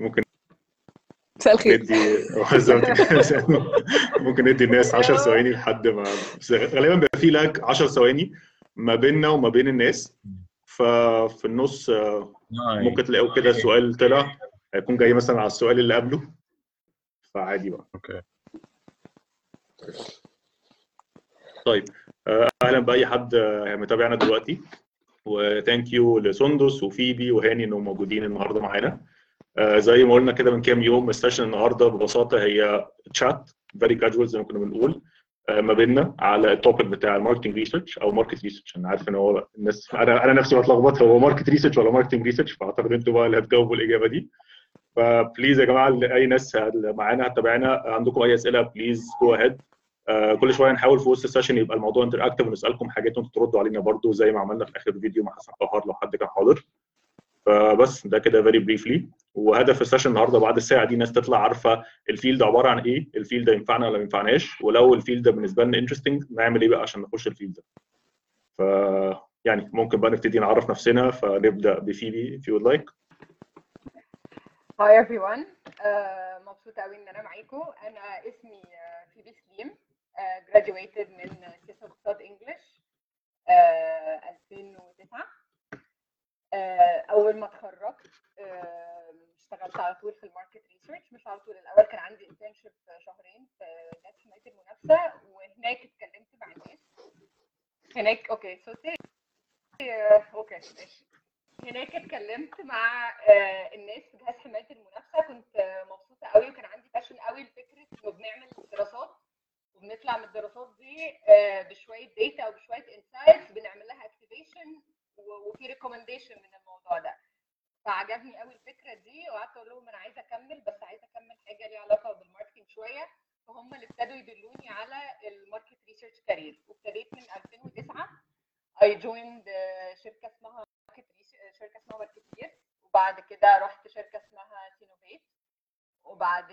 ممكن مساء الخير. ممكن ندي الناس 10 ثواني لحد ما غالبا بيبقى في لاج 10 ثواني ما بيننا وما بين الناس. ففي النص آه، ممكن تلاقوا كده سؤال طلع. هيكون جاي مثلا على السؤال اللي قبله. فعادي بقى. أوكي. طيب آه، أهلا بأي حد آه، متابعنا دلوقتي. و thank you لسندس وفيبي وهاني إنهم موجودين النهارده معانا. زي ما قلنا كده من كام يوم ال session النهارده ببساطة هي chat very casual زي ما كنا بنقول آه، ما بيننا على ال topic بتاع ال marketing research أو market research أنا عارف إن هو الناس أنا أنا نفسي بتلخبط هو market research ولا marketing research فأعتقد أنتوا بقى اللي هتجاوبوا الإجابة دي. ف please يا جماعة اي ناس معانا هتتابعنا عندكم أي أسئلة please go ahead كل شوية نحاول في وسط ال session يبقى الموضوع interactive ونسألكم حاجات وأنتوا تردوا علينا برضو زي ما عملنا في آخر فيديو مع حسن قهار لو حد كان حاضر. فبس ده كده very briefly وهدف ال session النهارده بعد الساعة دي الناس تطلع عارفة ال field عبارة عن إيه ال field ده ينفعنا ولا ما ينفعناش. ولو ال field ده بالنسبة لنا interesting نعمل إيه بقى عشان نخش ال field ده. ف يعني ممكن بقى نبتدي نعرف نفسنا فنبدأ بفيبي if you would like. Hi everyone. آه، مبسوطة قوي إن أنا معاكم. أنا اسمي فيبي سليم آه، graduated من سياسة English آه، 2009 آه، أول ما اتخرجت آه، اشتغلت على طول في ال market research. مش على طول الأول كان عندي internship شهرين في جهاز حماية المنافسة وهناك اتكلمت مع الناس هناك say- آه، okay ماشي. هناك اتكلمت مع آه، الناس في جهاز حماية المنافسة. كنت مبسوطة قوي وكان عندي passion قوي لفكرة إنه بنعمل دراسات وبنطلع من الدراسات دي بشوية data أو بشويه insights بنعمل لها activation وفي recommendation من الموضوع ده. فعجبني قوي الفكرة دي وقعدت أقول لهم أنا عايزة أكمل بس عايزة أكمل حاجة ليها علاقة بال marketing شوية. فهم اللي ابتدوا يدلوني على ال market research career وابتديت من 2009 I joined آه، شركة اسمها ماركت شركة اسمها ماركتير وبعد كده رحت شركة اسمها سينوفيت وبعد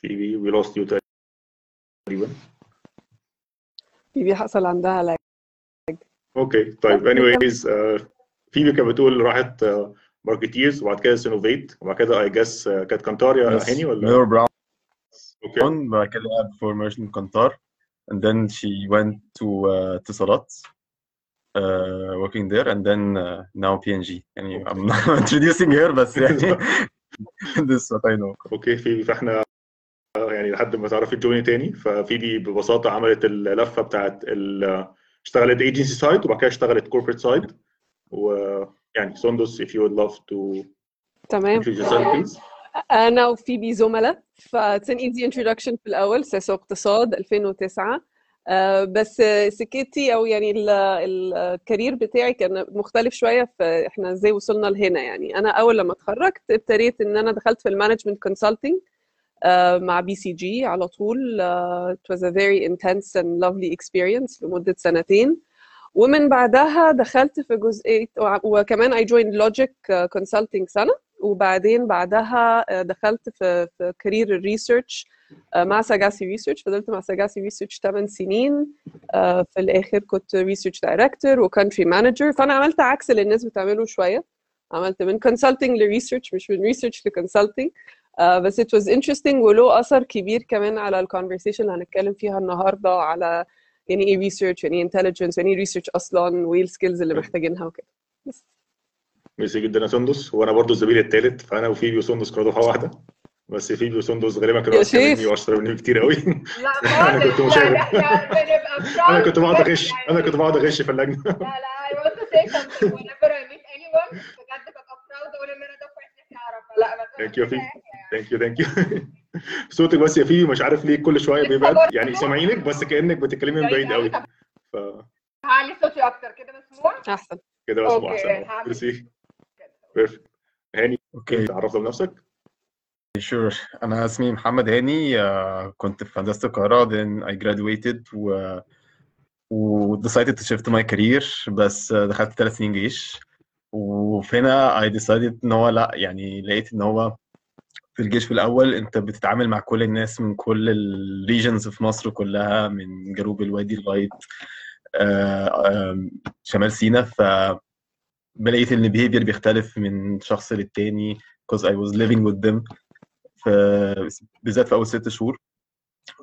فيبي we lost you تقريبا. بيبي حصل عندها لاج أوكي طيب. Anyways uh, فيبي كانت بتقول راحت ماركتيرز وبعد كده سينوفيت وبعد كده اي جس كانت كانتاريا Yes. هاني ولا؟ ميور براون أوكي بعد كده لعب for merchant Qatar and then she went to uh, اتصالات uh, working there and then uh, now PNG يعني I'm not introducing her بس يعني this is what I know. أوكي فيبي فاحنا آه، يعني لحد ما تعرفي تجوني تاني ففيبي ببساطة عملت اللفة بتاعت ال- اشتغلت ايجنسي سايد وبعد كده اشتغلت كوربريت سايد ويعني سندس if you would love to تمام. أنا وفيبي زملاء ف it's an easy introduction في الأول سياسة واقتصاد 2009 آه، بس سكتي أو يعني ال- ال- ال career بتاعي كان مختلف شوية في إحنا إزاي وصلنا لهنا يعني. أنا أول لما اتخرجت ابتديت إن أنا دخلت في ال management consulting مع BCG على طول. آه، it was a very intense and lovely experience لمدة سنتين. ومن بعدها دخلت في جزئيه وكمان I joined Logic آه، consulting سنة. وبعدين بعدها آه، دخلت في في career ال research مع ساجاسي research فضلت مع ساجاسي research 8 سنين. آه، في الآخر كنت research director و country manager فأنا عملت عكس اللي الناس بتعمله شوية. عملت من consulting ل research مش من research ل consulting بس it was interesting وله أثر كبير كمان على ال conversation اللي هنتكلم فيها النهارده على يعني إيه research يعني إيه intelligence يعني إيه research أصلا وايه ال skills اللي محتاجينها وكده. بس. ميرسي جدا يا سندس. وأنا برضو الزميل الثالث فأنا وفيبي وسندس كنا دفعة واحدة. بس فيبي وسندس غالبا كانوا اذكى مني. وأشطر مني بكتير قوي. لا أنا كنت مشاغب. proud أنا كنت بقعد أغش. أنا كنت بقعد أغش في اللجنة. لا لا I want to say something. Whenever I meet anyone بجد ببقى proud أقول إن أنا دفعة نفسي اعرف لا ما thank you thank you صوتك بس يا فيبي مش عارف ليه كل شوية بيبعد. يعني سامعينك بس كأنك بتتكلمي من بعيد قوي ف هعلي صوتي أكتر. كده مسموع؟ أحسن. كده بس okay، أحسن. ميرسي. perfect هاني okay. تعرف بنفسك؟ Sure. أنا اسمي محمد هاني. uh, كنت في هندسة القاهرة then I graduated و و decided to shift my career بس uh, دخلت ثلاث سنين جيش. وفي هنا I decided إن هو لأ يعني لقيت إن هو في الجيش في الأول أنت بتتعامل مع كل الناس من كل ال regions في مصر كلها من جنوب الوادي لغاية آه، شمال سيناء. ف بلاقيت إن ال behavior بيختلف من شخص للتاني because I was living with them. في بالذات في أول ست شهور.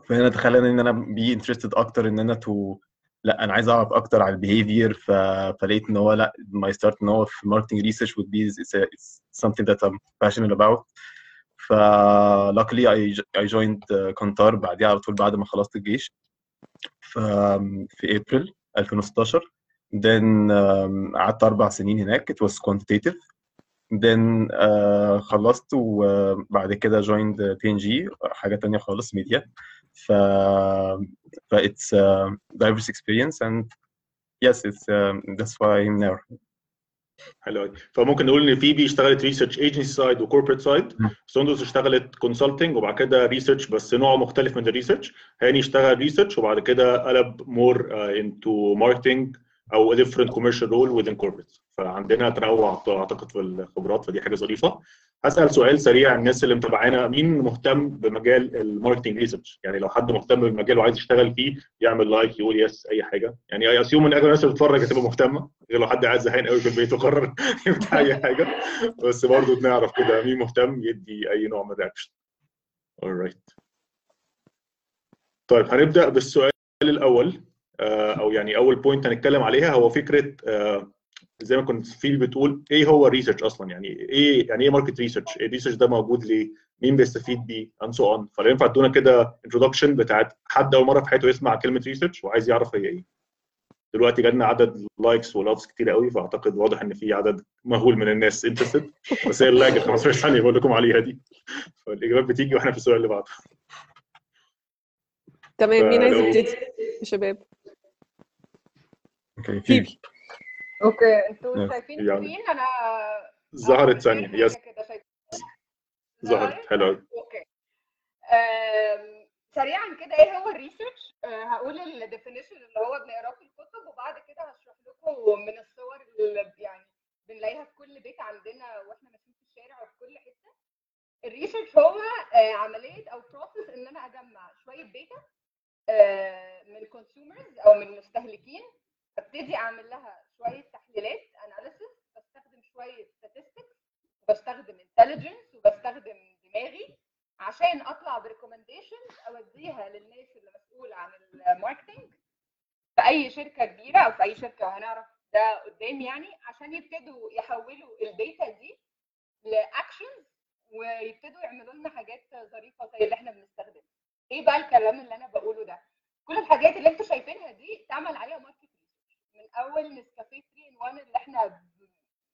فهنا تخلاني إن أنا be interested أكتر إن أنا to لأ أنا عايز أعرف أكتر على ال behavior ف... فلقيت إن هو لأ my start إن هو في marketing research would be something that I'm passionate about. ف luckily I, I joined كونتار بعديها على طول بعد ما خلصت الجيش في ابريل 2016 then um, قعدت أربع سنين هناك it was quantitative then uh, خلصت وبعد كده joined P&G حاجة تانية خالص ميديا ف ف it's a diverse experience and yes it's um, that's why I'm there حلو قوي فممكن نقول إن فيبي اشتغلت research agency side و corporate side سوندوس اشتغلت consulting وبعد كده research بس نوع مختلف من ال research هاني اشتغل research وبعد كده قلب more into marketing أو different commercial role within corporate فعندنا تنوع أعتقد في الخبرات فدي حاجة ظريفة. هسأل سؤال سريع الناس اللي متابعانا مين مهتم بمجال ال marketing research يعني لو حد مهتم بالمجال وعايز يشتغل فيه يعمل like يقول yes أي حاجة. يعني I assume إن اغلب الناس اللي بتتفرج هتبقى مهتمة غير لو حد قاعد زهقان قوي في البيت وقرر يفتح أي حاجة. بس برضه نعرف كده مين مهتم يدي أي نوع من ال reaction alright طيب هنبدأ بالسؤال الأول. أو يعني أول point هنتكلم عليها. هو فكرة زي ما كنت في بتقول إيه هو ال research أصلا؟ يعني إيه يعني إيه market research ال research ده موجود ليه؟ مين بيستفيد بيه؟ and so on. فلو ينفع تدونا كده introduction بتاعت حد أول مرة في حياته يسمع كلمة research وعايز يعرف هي إيه. دلوقتي جالنا عدد likes و loves كتير قوي فأعتقد واضح إن في عدد مهول من الناس interested بس هي ال lag 15 ثانية بقول لكم عليها دي. فالإجابات بتيجي وإحنا في السؤال اللي بعده. تمام مين عايز يبتدي؟ يا شباب. okay فيبي okay أنتوا يلا. شايفين يلا. screen أنا ظهرت ثانية. ثانية yes. ظهرت. حلو okay. سريعا كده إيه هو ال research؟ أه، هقول ال definition اللي هو بنقراه في الكتب وبعد كده هشرح لكم من الصور اللي يعني بنلاقيها في كل بيت عندنا وإحنا ماشيين في الشارع وفي كل حتة. ال research هو أه، عملية أو process إن أنا أجمع شوية data من consumers أو من مستهلكين ابتدي أعمل لها شوية تحليلات analysis بستخدم شوية statistics وبستخدم intelligence وبستخدم دماغي عشان أطلع ب recommendations أوديها للناس اللي مسؤوله عن ال marketing في أي شركة كبيرة أو في أي شركة هنعرف ده قدام يعني عشان يبتدوا يحولوا ال data دي ل actions ويبتدوا يعملوا لنا حاجات ظريفة زي اللي إحنا بنستخدمها. إيه بقى الكلام اللي أنا بقوله ده؟ كل الحاجات اللي أنتوا شايفينها دي اتعمل عليها market research من اول نسكافيه 3 ان 1 اللي إحنا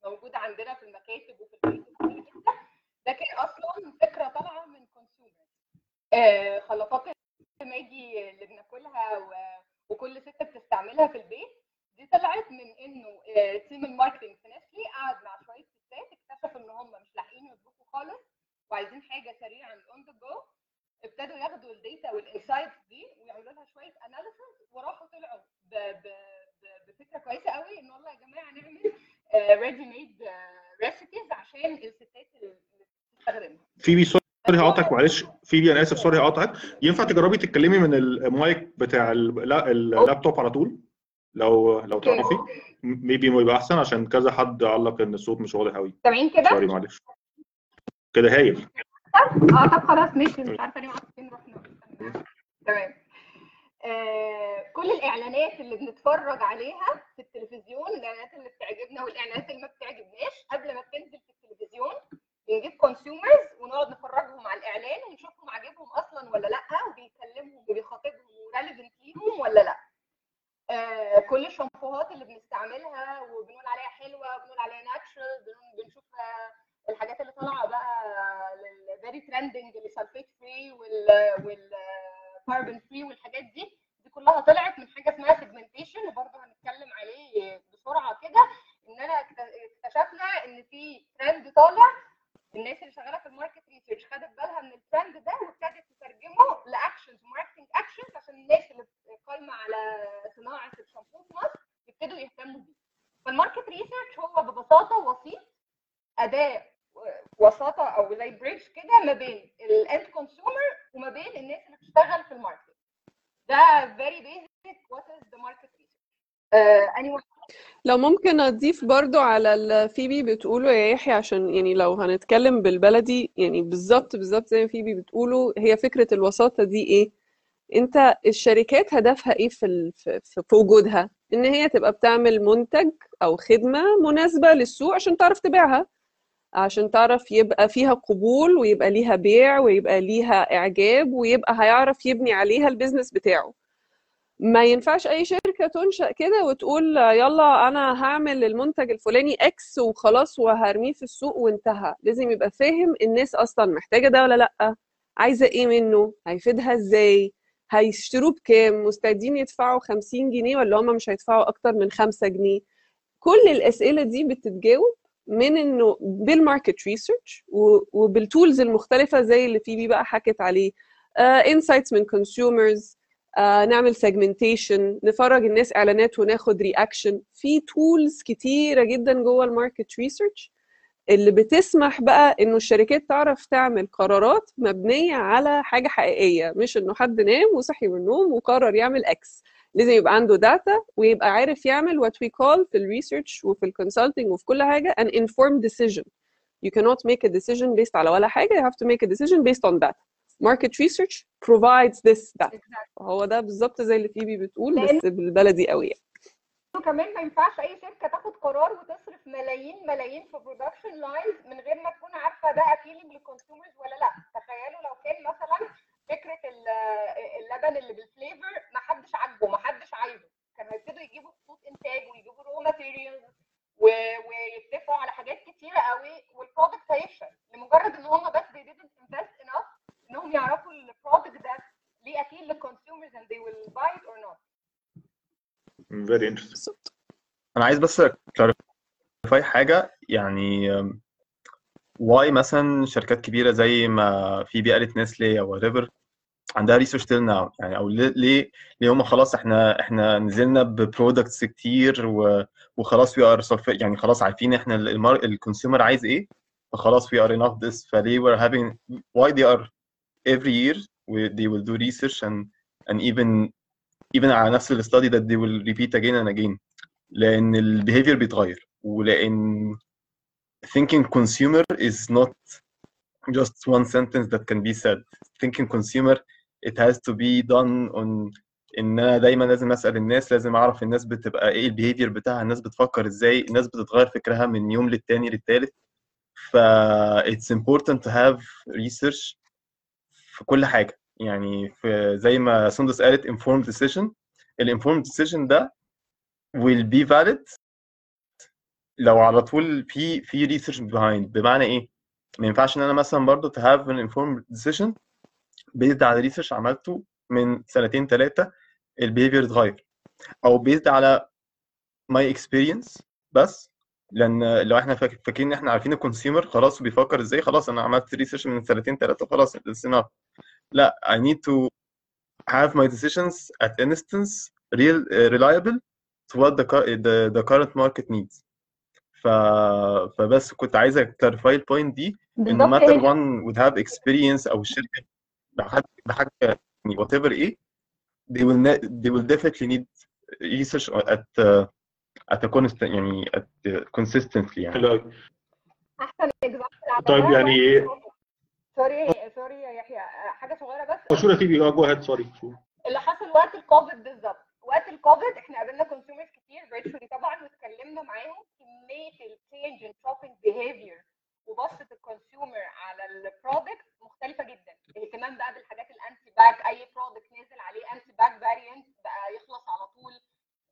موجود عندنا في المكاتب وفي البيت ده كان أصلا فكرة طالعة من consumer آه خلطات ماجي اللي بناكلها وكل ست بتستعملها في البيت. دي طلعت من إنه آه، team ال marketing في نستله قعد مع شوية ستات اكتشف إن هم مش لاحقين يطبخوا خالص وعايزين حاجة سريعه on the go ابتدوا ياخدوا ال data وال insights دي ويعملوا لها شوية analysis وراحوا طلعوا ب- ب- ب- بفكره كويسه قوي ان والله يا جماعة نعمل ready made recipes عشان الستات اللي بتستخدمها. فيبي sorry هقطعك معلش. فيبي أنا آسف sorry هقطعك. ينفع تجربي تتكلمي من المايك بتاع ال- لا- اللابتوب على طول؟ لو لو. تعرفي. maybe يبقى أحسن عشان كذا حد علق إن الصوت مش واضح قوي سامعين كده؟ sorry معلش. كده هايل. آه طب خلاص ماشي مش عارفة ليه فين رحنا تمام آه كل الإعلانات اللي بنتفرج عليها في التلفزيون الإعلانات اللي بتعجبنا والإعلانات اللي ما بتعجبناش قبل ما بتنزل في التلفزيون بنجيب consumers ونقعد نفرجهم على الإعلان ونشوفهم عاجبهم أصلا ولا لأ وبيكلمهم وبيخاطبهم و relevant ليهم ولا لأ. آه كل الشامبوهات اللي بنستعملها وبنقول عليها حلوة وبنقول عليها natural بنشوف آه، الحاجات اللي طالعة بقى لل very trending ال sulfate free وال carbon free والحاجات دي دي كلها طلعت من حاجة اسمها segmentation وبرضه هنتكلم عليه بسرعة كده. اننا اكت- اكتشفنا إن في ترند طالع. الناس اللي شغالة في ال market research خدت بالها من الترند ده وابتدت تترجمه ل actions marketing actions عشان الناس اللي قايمة على صناعة الشامبو في مصر يبتدوا يهتموا بيه. فال market research هو ببساطة وسيط أداة وساطة أو زي bridge كده ما بين ال end consumer وما بين الناس اللي بتشتغل في ال market. ده is the market research. uh, anyone لو ممكن أضيف برضو على اللي فيبي بتقوله يا يحيى عشان يعني لو هنتكلم بالبلدي يعني بالظبط بالظبط زي ما فيبي بتقوله هي فكرة الوساطة دي إيه؟ أنت الشركات هدفها إيه في في في- وجودها؟ إن هي تبقى بتعمل منتج أو خدمة مناسبة للسوق عشان تعرف تبيعها. عشان تعرف يبقى فيها قبول ويبقى ليها بيع ويبقى ليها إعجاب ويبقى هيعرف يبني عليها البيزنس بتاعه. ما ينفعش أي شركة تنشأ كده وتقول يلا أنا هعمل المنتج الفلاني X وخلاص وهرميه في السوق وانتهى. لازم يبقى فاهم الناس أصلا محتاجة ده ولا لأ عايزة إيه منه هيفيدها إزاي هيشتروه بكام مستعدين يدفعوا 50 جنيه ولا هم مش هيدفعوا أكتر من 5 جنيه. كل الأسئلة دي بتتجاوب من إنه بال market research وبال tools المختلفة زي اللي فيبي بقى حكت عليه. insights من consumers آه، نعمل segmentation نفرج الناس إعلانات وناخد reaction في tools كتيرة جدا جوه ال market research اللي بتسمح بقى إنه الشركات تعرف تعمل قرارات مبنية على حاجة حقيقية. مش إنه حد نام وصحي من النوم وقرر يعمل X لازم يبقى عنده data ويبقى عارف يعمل what we call في ال research وفي ال consulting وفي كل حاجة an informed decision. You cannot make a decision based على ولا حاجة. You have to make a decision based on data. Market research provides this data. هو ده بالظبط زي اللي فيبي بتقول بس بالبلدي قوي يعني. وكمان ما ينفعش أي شركة تاخد قرار وتصرف ملايين ملايين في production lines من غير ما تكون عارفة ده appealing لل consumers ولا لأ. تخيلوا لو كان مثلا فكرة ال- اللبن اللي بال flavor ما حدش عاجبه ما حدش عايزه. كانوا هيبتدوا يجيبوا خطوط انتاج ويجيبوا raw materials ويتفقوا على حاجات كتيرة قوي. وال product هيفشل لمجرد إن هم بس they didn't invest enough إنهم يعرفوا ال product ده ليه appeal لل consumers and they will buy it or not. Very interesting أنا عايز بس clarify حاجة. يعني why مثلا شركات كبيرة زي ما فيبي قالت نسلي أو whatever عندها research till now يعني أو ليه ليه هم خلاص إحنا إحنا نزلنا ب products كتير وخلاص we are يعني خلاص عارفين إحنا ال consumer عايز إيه فخلاص we are enough this. فليه we're having why they are every year we, they will do research and and even even على نفس ال study that they will repeat again and again. لأن ال behavior بيتغير. ولأن thinking consumer is not just one sentence that can be said thinking consumer it has to be done on ان انا دايما لازم اسال الناس لازم اعرف الناس بتبقى ايه البيهيفير بتاعها الناس بتفكر ازاي الناس بتتغير فكرها من يوم للتاني للتالت ف it's important to have research في كل حاجه يعني في زي ما سندس قالت informed decision ال informed decision ده will be valid لو على طول في في research behind بمعنى إيه؟ ما ينفعش إن أنا مثلا برضو to have an informed decision based على research عملته من سنتين ثلاثة ال behavior اتغير. أو based على my experience بس لأن لو إحنا فاك- فاكرين إن إحنا عارفين ال consumer خلاص بيفكر إزاي خلاص أنا عملت research من سنتين ثلاثة خلاص enough. لا I need to have my decisions at instance real uh, reliable to what the, the the current market needs. ف... فبس كنت عايز clarify ال point دي إن هي one would have experience أو الشركة بحاجه بحاجه يعني whatever إيه they will ne- they will definitely need research at uh, at a constant يعني at uh, consistently يعني. حلو قوي أحسن example طيب يعني sorry sorry يا يحيى حاجة صغيرة بس. مشهوره فيه go ahead sorry اللي حصل وقت الكوفيد بالظبط. وقت الكوفيد إحنا قابلنا consumers كتير virtually طبعا واتكلمنا معاهم كمية ال change in shopping behavior وبصه ال consumer على ال product مختلفة جدا. الاهتمام بقى بالحاجات ال anti-bac أي product نزل عليه anti-bac variant بقى يخلص على طول.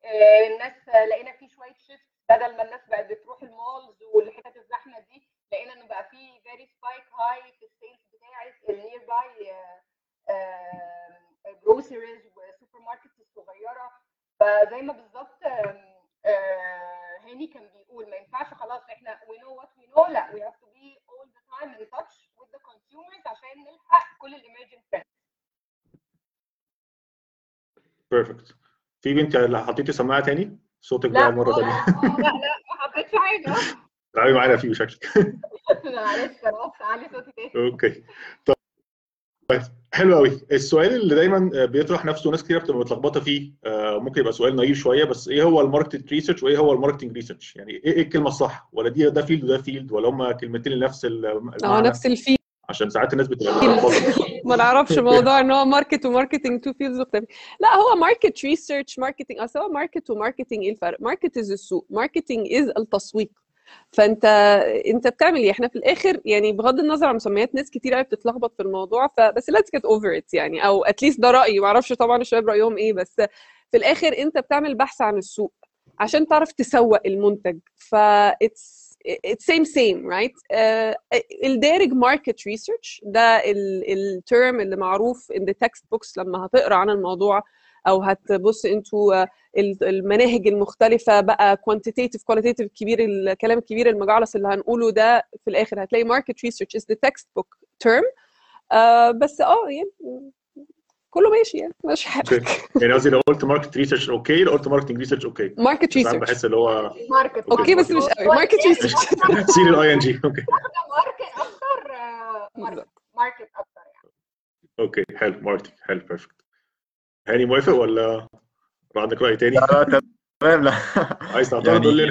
آه، الناس لقينا فيه شوية shift بدل ما الناس بقت بتروح ال malls والحتت الزحمة دي لقينا إنه بقى فيه very spike high في ال sales بتاعت ال nearby groceries و supermarkets الصغيره فزي ما بالظبط آه، هاني كان بيقول ما ينفعش خلاص إحنا we know what we know. لا we have to be all the time in touch with the consumers عشان نلحق كل ال emerging trends perfect في بنت حطيتي سماعة تاني؟ صوتك بقى مرة آه، ثانية آه، لا لا ما حطيتش حاجة. تعالي معانا فيه شكلك. معلش أنا اسفه علي صوتي تاني. okay طيب حلو قوي السؤال اللي دايما بيطرح نفسه ناس كتير بتبقى متلخبطة فيه آه، ممكن يبقى سؤال naive شوية بس إيه هو ال market research وإيه هو ال marketing research يعني إيه إيه الكلمة الصح؟ ولا دي ده field وده field ولا هم كلمتين لنفس ال- آه المعنى نفس ال fiel عشان ساعات الناس بتبقى ما نعرفش موضوع إن هو market و marketing two fields مختلفين. لا هو market research marketing أصل هو market و marketing إيه الفرق؟ market as السوق marketing as التسويق. فأنت أنت بتعمل إيه؟ إحنا في الآخر يعني بغض النظر عن مسميات ناس كتير قوي بتتلخبط في الموضوع فبس let's get over it يعني أو at least ده رأيي ما أعرفش طبعا الشباب رأيهم إيه بس في الآخر أنت بتعمل بحث عن السوق عشان تعرف تسوق المنتج ف same same right uh, الدارج market research ده ال term اللي معروف in the textbooks لما هتقرأ عن الموضوع أو هتبص أنتوا المناهج المختلفة بقى quantitative qualitative كبير الكلام الكبير المجعلص اللي هنقوله ده في الآخر. هتلاقي market research is the textbook term. uh, بس آه يعني كله ماشي يعني ماشي حالك يعني قصدي لو قلت market research okay لو قلت marketing research okay market ساعات research. بحس اللي هو market okay بس مش قوي market research. سير ال ing okay market أكتر آه، market market أكتر يعني. okay حلو marketing حلو perfect هاني موافق ولا عندك رأي تاني؟ لا لا تمام. لا. عايز تعترض يعني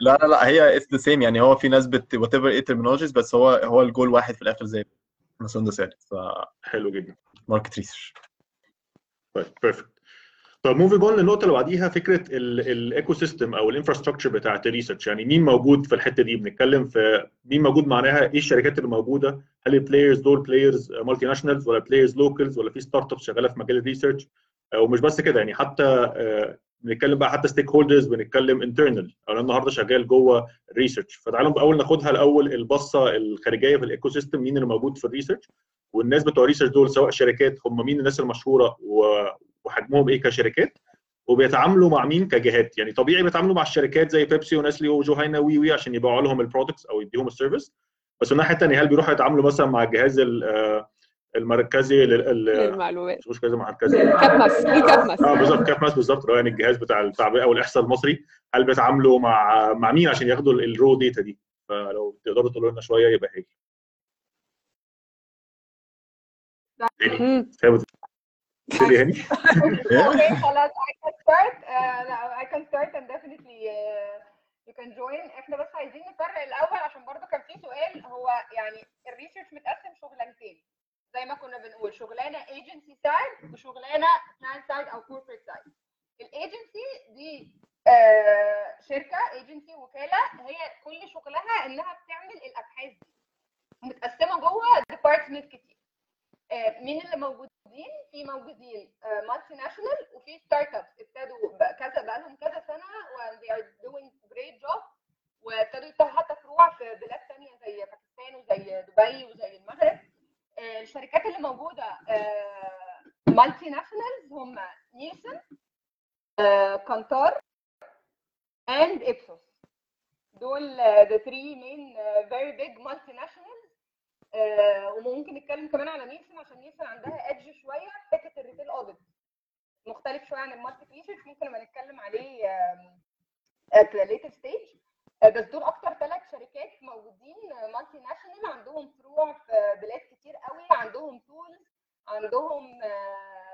لا لا لا هي it's the same يعني هو في ناس بت whatever إيه terminologies بس هو هو الجول واحد في الآخر زي ما سوندا قالت ف حلو جدا. market research طيب perfect طب moving on للنقطة اللي بعديها فكرة ال ecosystem أو ال infrastructure بتاعت ال research يعني مين موجود في الحتة دي؟ بنتكلم في مين موجود معناها؟ إيه الشركات اللي موجودة؟ هل ال players دول players multinationals ولا players locals ولا في startups شغالة في مجال ال research ومش بس كده يعني حتى آه، بنتكلم بقى حتى stakeholders بنتكلم internal أنا النهارده شغال جوه ال research فتعالوا أول ناخدها الأول البصة الخارجية في ال ecosystem مين اللي موجود في ال research والناس بتوع ال research دول سواء شركات هم مين الناس المشهورة؟ وحجمهم إيه كشركات وبيتعاملوا مع مين كجهات. يعني طبيعي بيتعاملوا مع الشركات زي بيبسي ونسلي وجهينة و و عشان يبيعوا لهم ال products أو يديهم ال service بس من الناحية الثانية هل بيروحوا يتعاملوا مثلا مع الجهاز ال- آه، المركزي لل- ال- للمعلومات. مش مركزي مركزي. كابماس الكابماس آه بالظبط كابماس بالظبط يعني الجهاز بتاع التعبئة والاحصاء المصري. هل بيتعاملوا مع مع مين عشان ياخدوا ال raw data دي؟ فلو تقدروا تقولوا لنا شوية يبقى هي تقولي هاني okay خلاص I can start uh, I can start and definitely uh, you can join. إحنا بس عايزين نفرق الأول عشان برضو كان في سؤال هو يعني ال research متقسم شغلانتين. زي ما كنا بنقول شغلانة agency side وشغلانة client side أو corporate side ال agency دي آه شركة ايجنسي وكالة هي كل شغلها إنها بتعمل الأبحاث دي. متقسمة جوه department كتير. مين اللي موجودين؟ في موجودين multinational وفي startups ابتدوا كذا بقى لهم كذا سنة و they are doing great job. وابتدوا يفتحوا حتى فروع في بلاد ثانية زي باكستان وزي دبي وزي المغرب. آه، الشركات اللي موجودة multinationals هم نيلسون آه، كانتار and ابسوس دول آه، the three main آه، very big multinationals. آه، وممكن نتكلم كمان على نيلسون عشان نيلسون عندها edge شوية في حتة ال retail audit مختلف شوية عن ال market research ممكن لما نتكلم عليه at later stage بس دول أكتر ثلاث شركات موجودين multinational عندهم فروع في بلاد كتير قوي عندهم tools عندهم آه،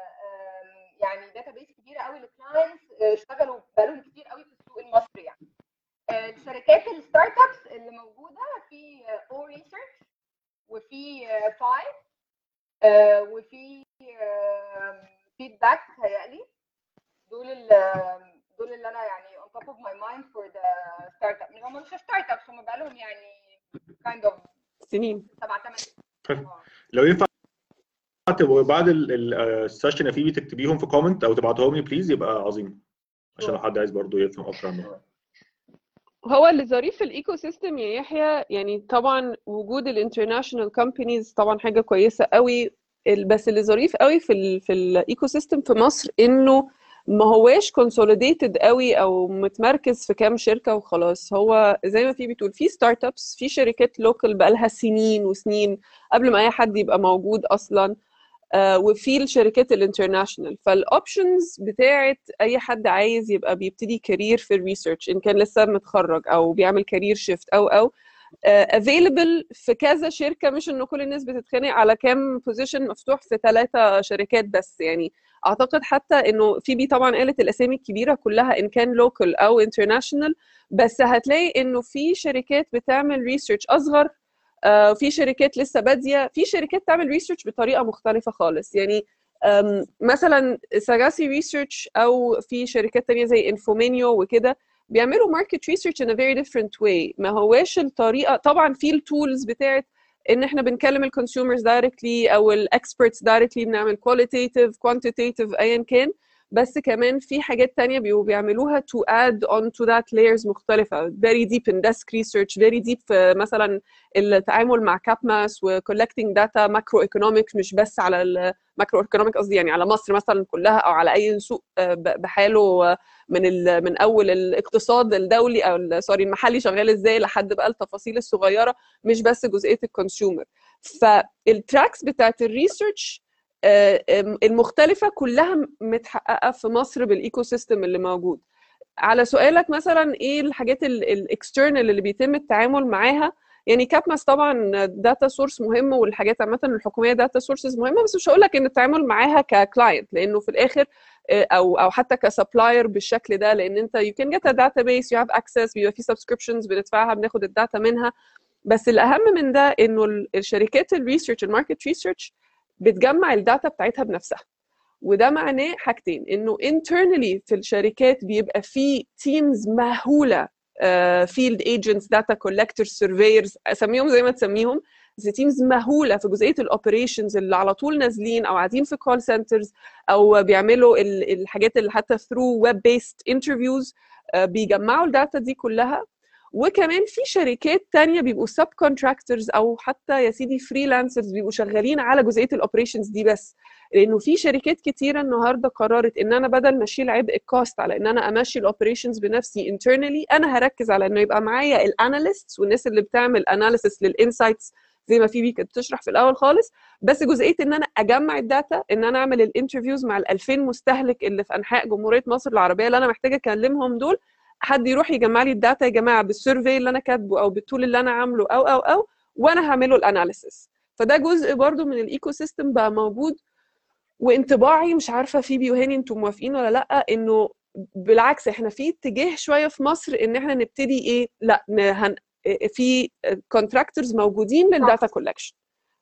يعني داتا بيس كبيرة قوي للكلاينتس اشتغلوا بقالهم كتير قوي في السوق المصري يعني. آه، الشركات الستارت ابس اللي موجودة في أو ريسيرش وفي فايف وفي فيدباك هيقلي دول ال دول اللي أنا يعني on top of my mind for the startup. هم مش ستارت ابس هم بقالهم يعني kind of سنين. سبع ثمان. لو ينفع تبقوا بعد ال- ال- session يا فيبي تكتبيهم في comment أو تبعتهم لي please يبقى عظيم. عشان لو حد عايز برضه يفهم أكتر عنه هو اللي ظريف في ال ecosystem يا يحيى يعني طبعا وجود ال international companies طبعا حاجة كويسة قوي بس اللي ظريف قوي في ال في ال ecosystem في مصر إنه ما هواش consolidated قوي أو متمركز في كام شركة وخلاص. هو زي ما فيبي بتقول في startups في شركات local بقالها سنين وسنين قبل ما أي حد يبقى موجود أصلا. وفي الشركات ال international. فال options بتاعت أي حد عايز يبقى بيبتدي career في ال research إن كان لسه متخرج أو بيعمل career shift أو أو available في كذا شركة مش انه كل الناس بتتخانق على كام position مفتوح في ثلاثة شركات بس. يعني أعتقد حتى إنه فيبي طبعا قالت الأسامي الكبيرة كلها إن كان local أو international بس هتلاقي إنه في شركات بتعمل research أصغر آه، في شركات لسه بادية. في شركات تعمل research بطريقة مختلفة خالص. يعني مثلا ساجاسي research أو في شركات تانية زي انفومينيو وكده بيعملوا market research a very different way. ما هواش الطريقة طبعا في ال tools بتاعت إن إحنا بنكلم ال consumers directly أو ال experts directly بنعمل qualitative quantitative ايا كان. بس كمان في حاجات تانية بيبقوا بيعملوها to add on to that layers مختلفة. very deep in desk research very deep في مثلا التعامل مع CAPMAS و collecting data macro economic مش بس على ال macro economic قصدي يعني على مصر مثلا كلها أو على أي سوق آه، بحاله آه، من من أول الاقتصاد الدولي ال- sorry المحلي شغال إزاي لحد بقى التفاصيل الصغيرة مش بس جزئية ال consumer فال tracks بتاعت ال research المختلفة كلها متحققة في مصر بال ecosystem اللي موجود. على سؤالك مثلا إيه الحاجات ال external اللي بيتم التعامل معاها؟ يعني CAPMAS طبعا data source مهم والحاجات عامة الحكومية data sources مهمة بس مش هقول لك إن التعامل معاها ك client لأنه في الآخر آه، أو أو حتى ك supplier بالشكل ده لأن أنت you can get a database you have access بيبقى في subscriptions بندفعها بناخد ال data منها. بس الأهم من ده إنه ال- الشركات ال research ال market research بتجمع ال data بتاعتها بنفسها. وده معناه حاجتين إنه internally في الشركات بيبقى في teams مهولة field agents data collectors surveyors أسميهم زي ما تسميهم بس teams مهولة في جزئية ال operations اللي على طول نازلين أو قاعدين في call centers أو بيعملوا ال- الحاجات اللي حتى through web based interviews بيجمعوا ال data دي كلها وكمان في شركات تانية بيبقوا subcontractors أو حتى يا سيدي freelancers بيبقوا شغالين على جزئية ال operations دي بس. لأنه في شركات كتيرة النهارده قررت إن أنا بدل ما أشيل عبء ال cost على إن أنا أمشي ال operations بنفسي internally أنا هركز على إنه يبقى معايا ال analysts والناس اللي بتعمل analysis لل insights زي ما فيبي كانت بتشرح في الأول خالص. بس جزئية إن أنا أجمع ال data إن أنا أعمل ال interviews مع ال 2000 مستهلك اللي في أنحاء جمهورية مصر العربية اللي أنا محتاجة أكلمهم دول حد يروح يجمع لي ال data يا جماعة بال survey اللي أنا كاتبه أو بال tool اللي أنا عامله أو أو أو وأنا هعمله ال analysis فده جزء برضو من ال ecosystem بقى موجود. وانطباعي مش عارفة فيبي وهاني أنتم موافقين ولا لأ إنه بالعكس إحنا في اتجاه شوية في مصر إن إحنا نبتدي إيه لأ هن في contractors موجودين لل data collection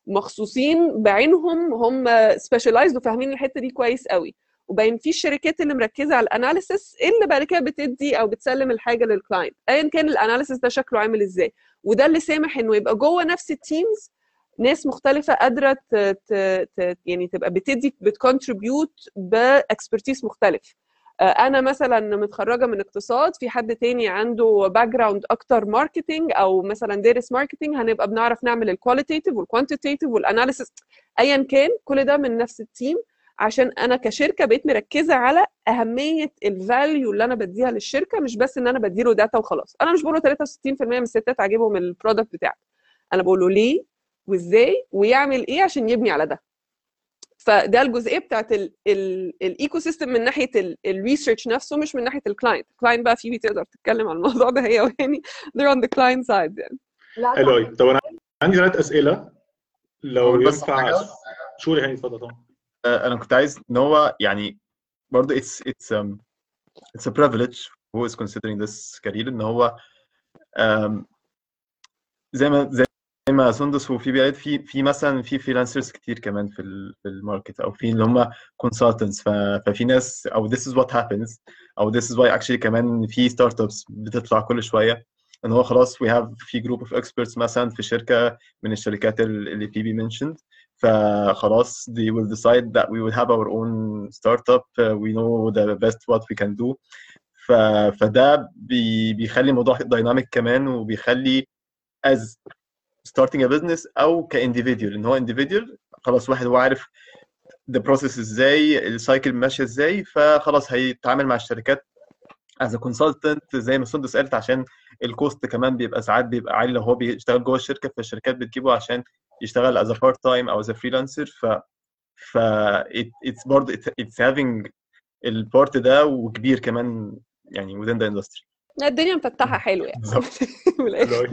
مخصوصين بعينهم هم specialized وفاهمين الحتة دي كويس قوي وباين في الشركات اللي مركزة على ال analysis اللي بعد كده بتدي أو بتسلم الحاجة لل client ايا كان ال analysis ده شكله عامل إزاي. وده اللي سامح إنه يبقى جوه نفس ال teams ناس مختلفة قادرة ت... ت... ت... يعني تبقى بتدي بت contribute ب expertise مختلف. آه، أنا مثلا متخرجة من اقتصاد في حد تاني عنده background أكتر marketing أو مثلا دارس marketing هنبقى بنعرف نعمل ال qualitative وال quantitative وال analysis ايا كان كل ده من نفس ال team عشان أنا كشركة بقيت مركزة على أهمية ال value اللي أنا بديها للشركة مش بس إن أنا بديله data وخلاص. أنا مش بقول له 63% من الستات عاجبهم ال product بتاعك. أنا بقول له ليه وإزاي ويعمل إيه عشان يبني على ده. فده الجزئية بتاعت ال ecosystem من ناحية ال research نفسه مش من ناحية ال client ال client بقى فيه تقدر تتكلم عن الموضوع ده هي وهاني. they're on the client side يعني. حلو قوي طب أنا عندي ثلاث أسئلة. لو ينفع؟ sure هاني اتفضل طبعا أنا كنت عايز إن هو يعني برضه it's um, it's a privilege who is considering this career إن هو زي ما زي ما سندس وفيبي بيقول في في مثلا في freelancers كتير كمان في في ال market أو في اللي هم ف- ففي ناس أو this is what happens أو this is why actually كمان في startups بتطلع كل شوية إن هو خلاص we have في group of experts مثلا في شركة من الشركات ال- اللي فيبي mentioned. فخلاص they will decide that we will have our own startup. Uh, we know the best what we can do. ف... فده بي... بيخلي الموضوع dynamic كمان وبيخلي as starting a business أو ك individual إن هو individual خلاص واحد هو عارف the process إزاي ال cycle ماشيه إزاي فخلاص هيتعامل مع الشركات as a consultant زي ما سندس قالت عشان ال cost كمان بيبقى ساعات بيبقى عالي لو هو بيشتغل جوه الشركة فالشركات بتجيبه عشان يشتغل a part time أو a freelancer. ف ف it's برضه it's having ال part ده وكبير كمان يعني within the industry. لا، الدنيا مفتحة حلو يعني. حلو قوي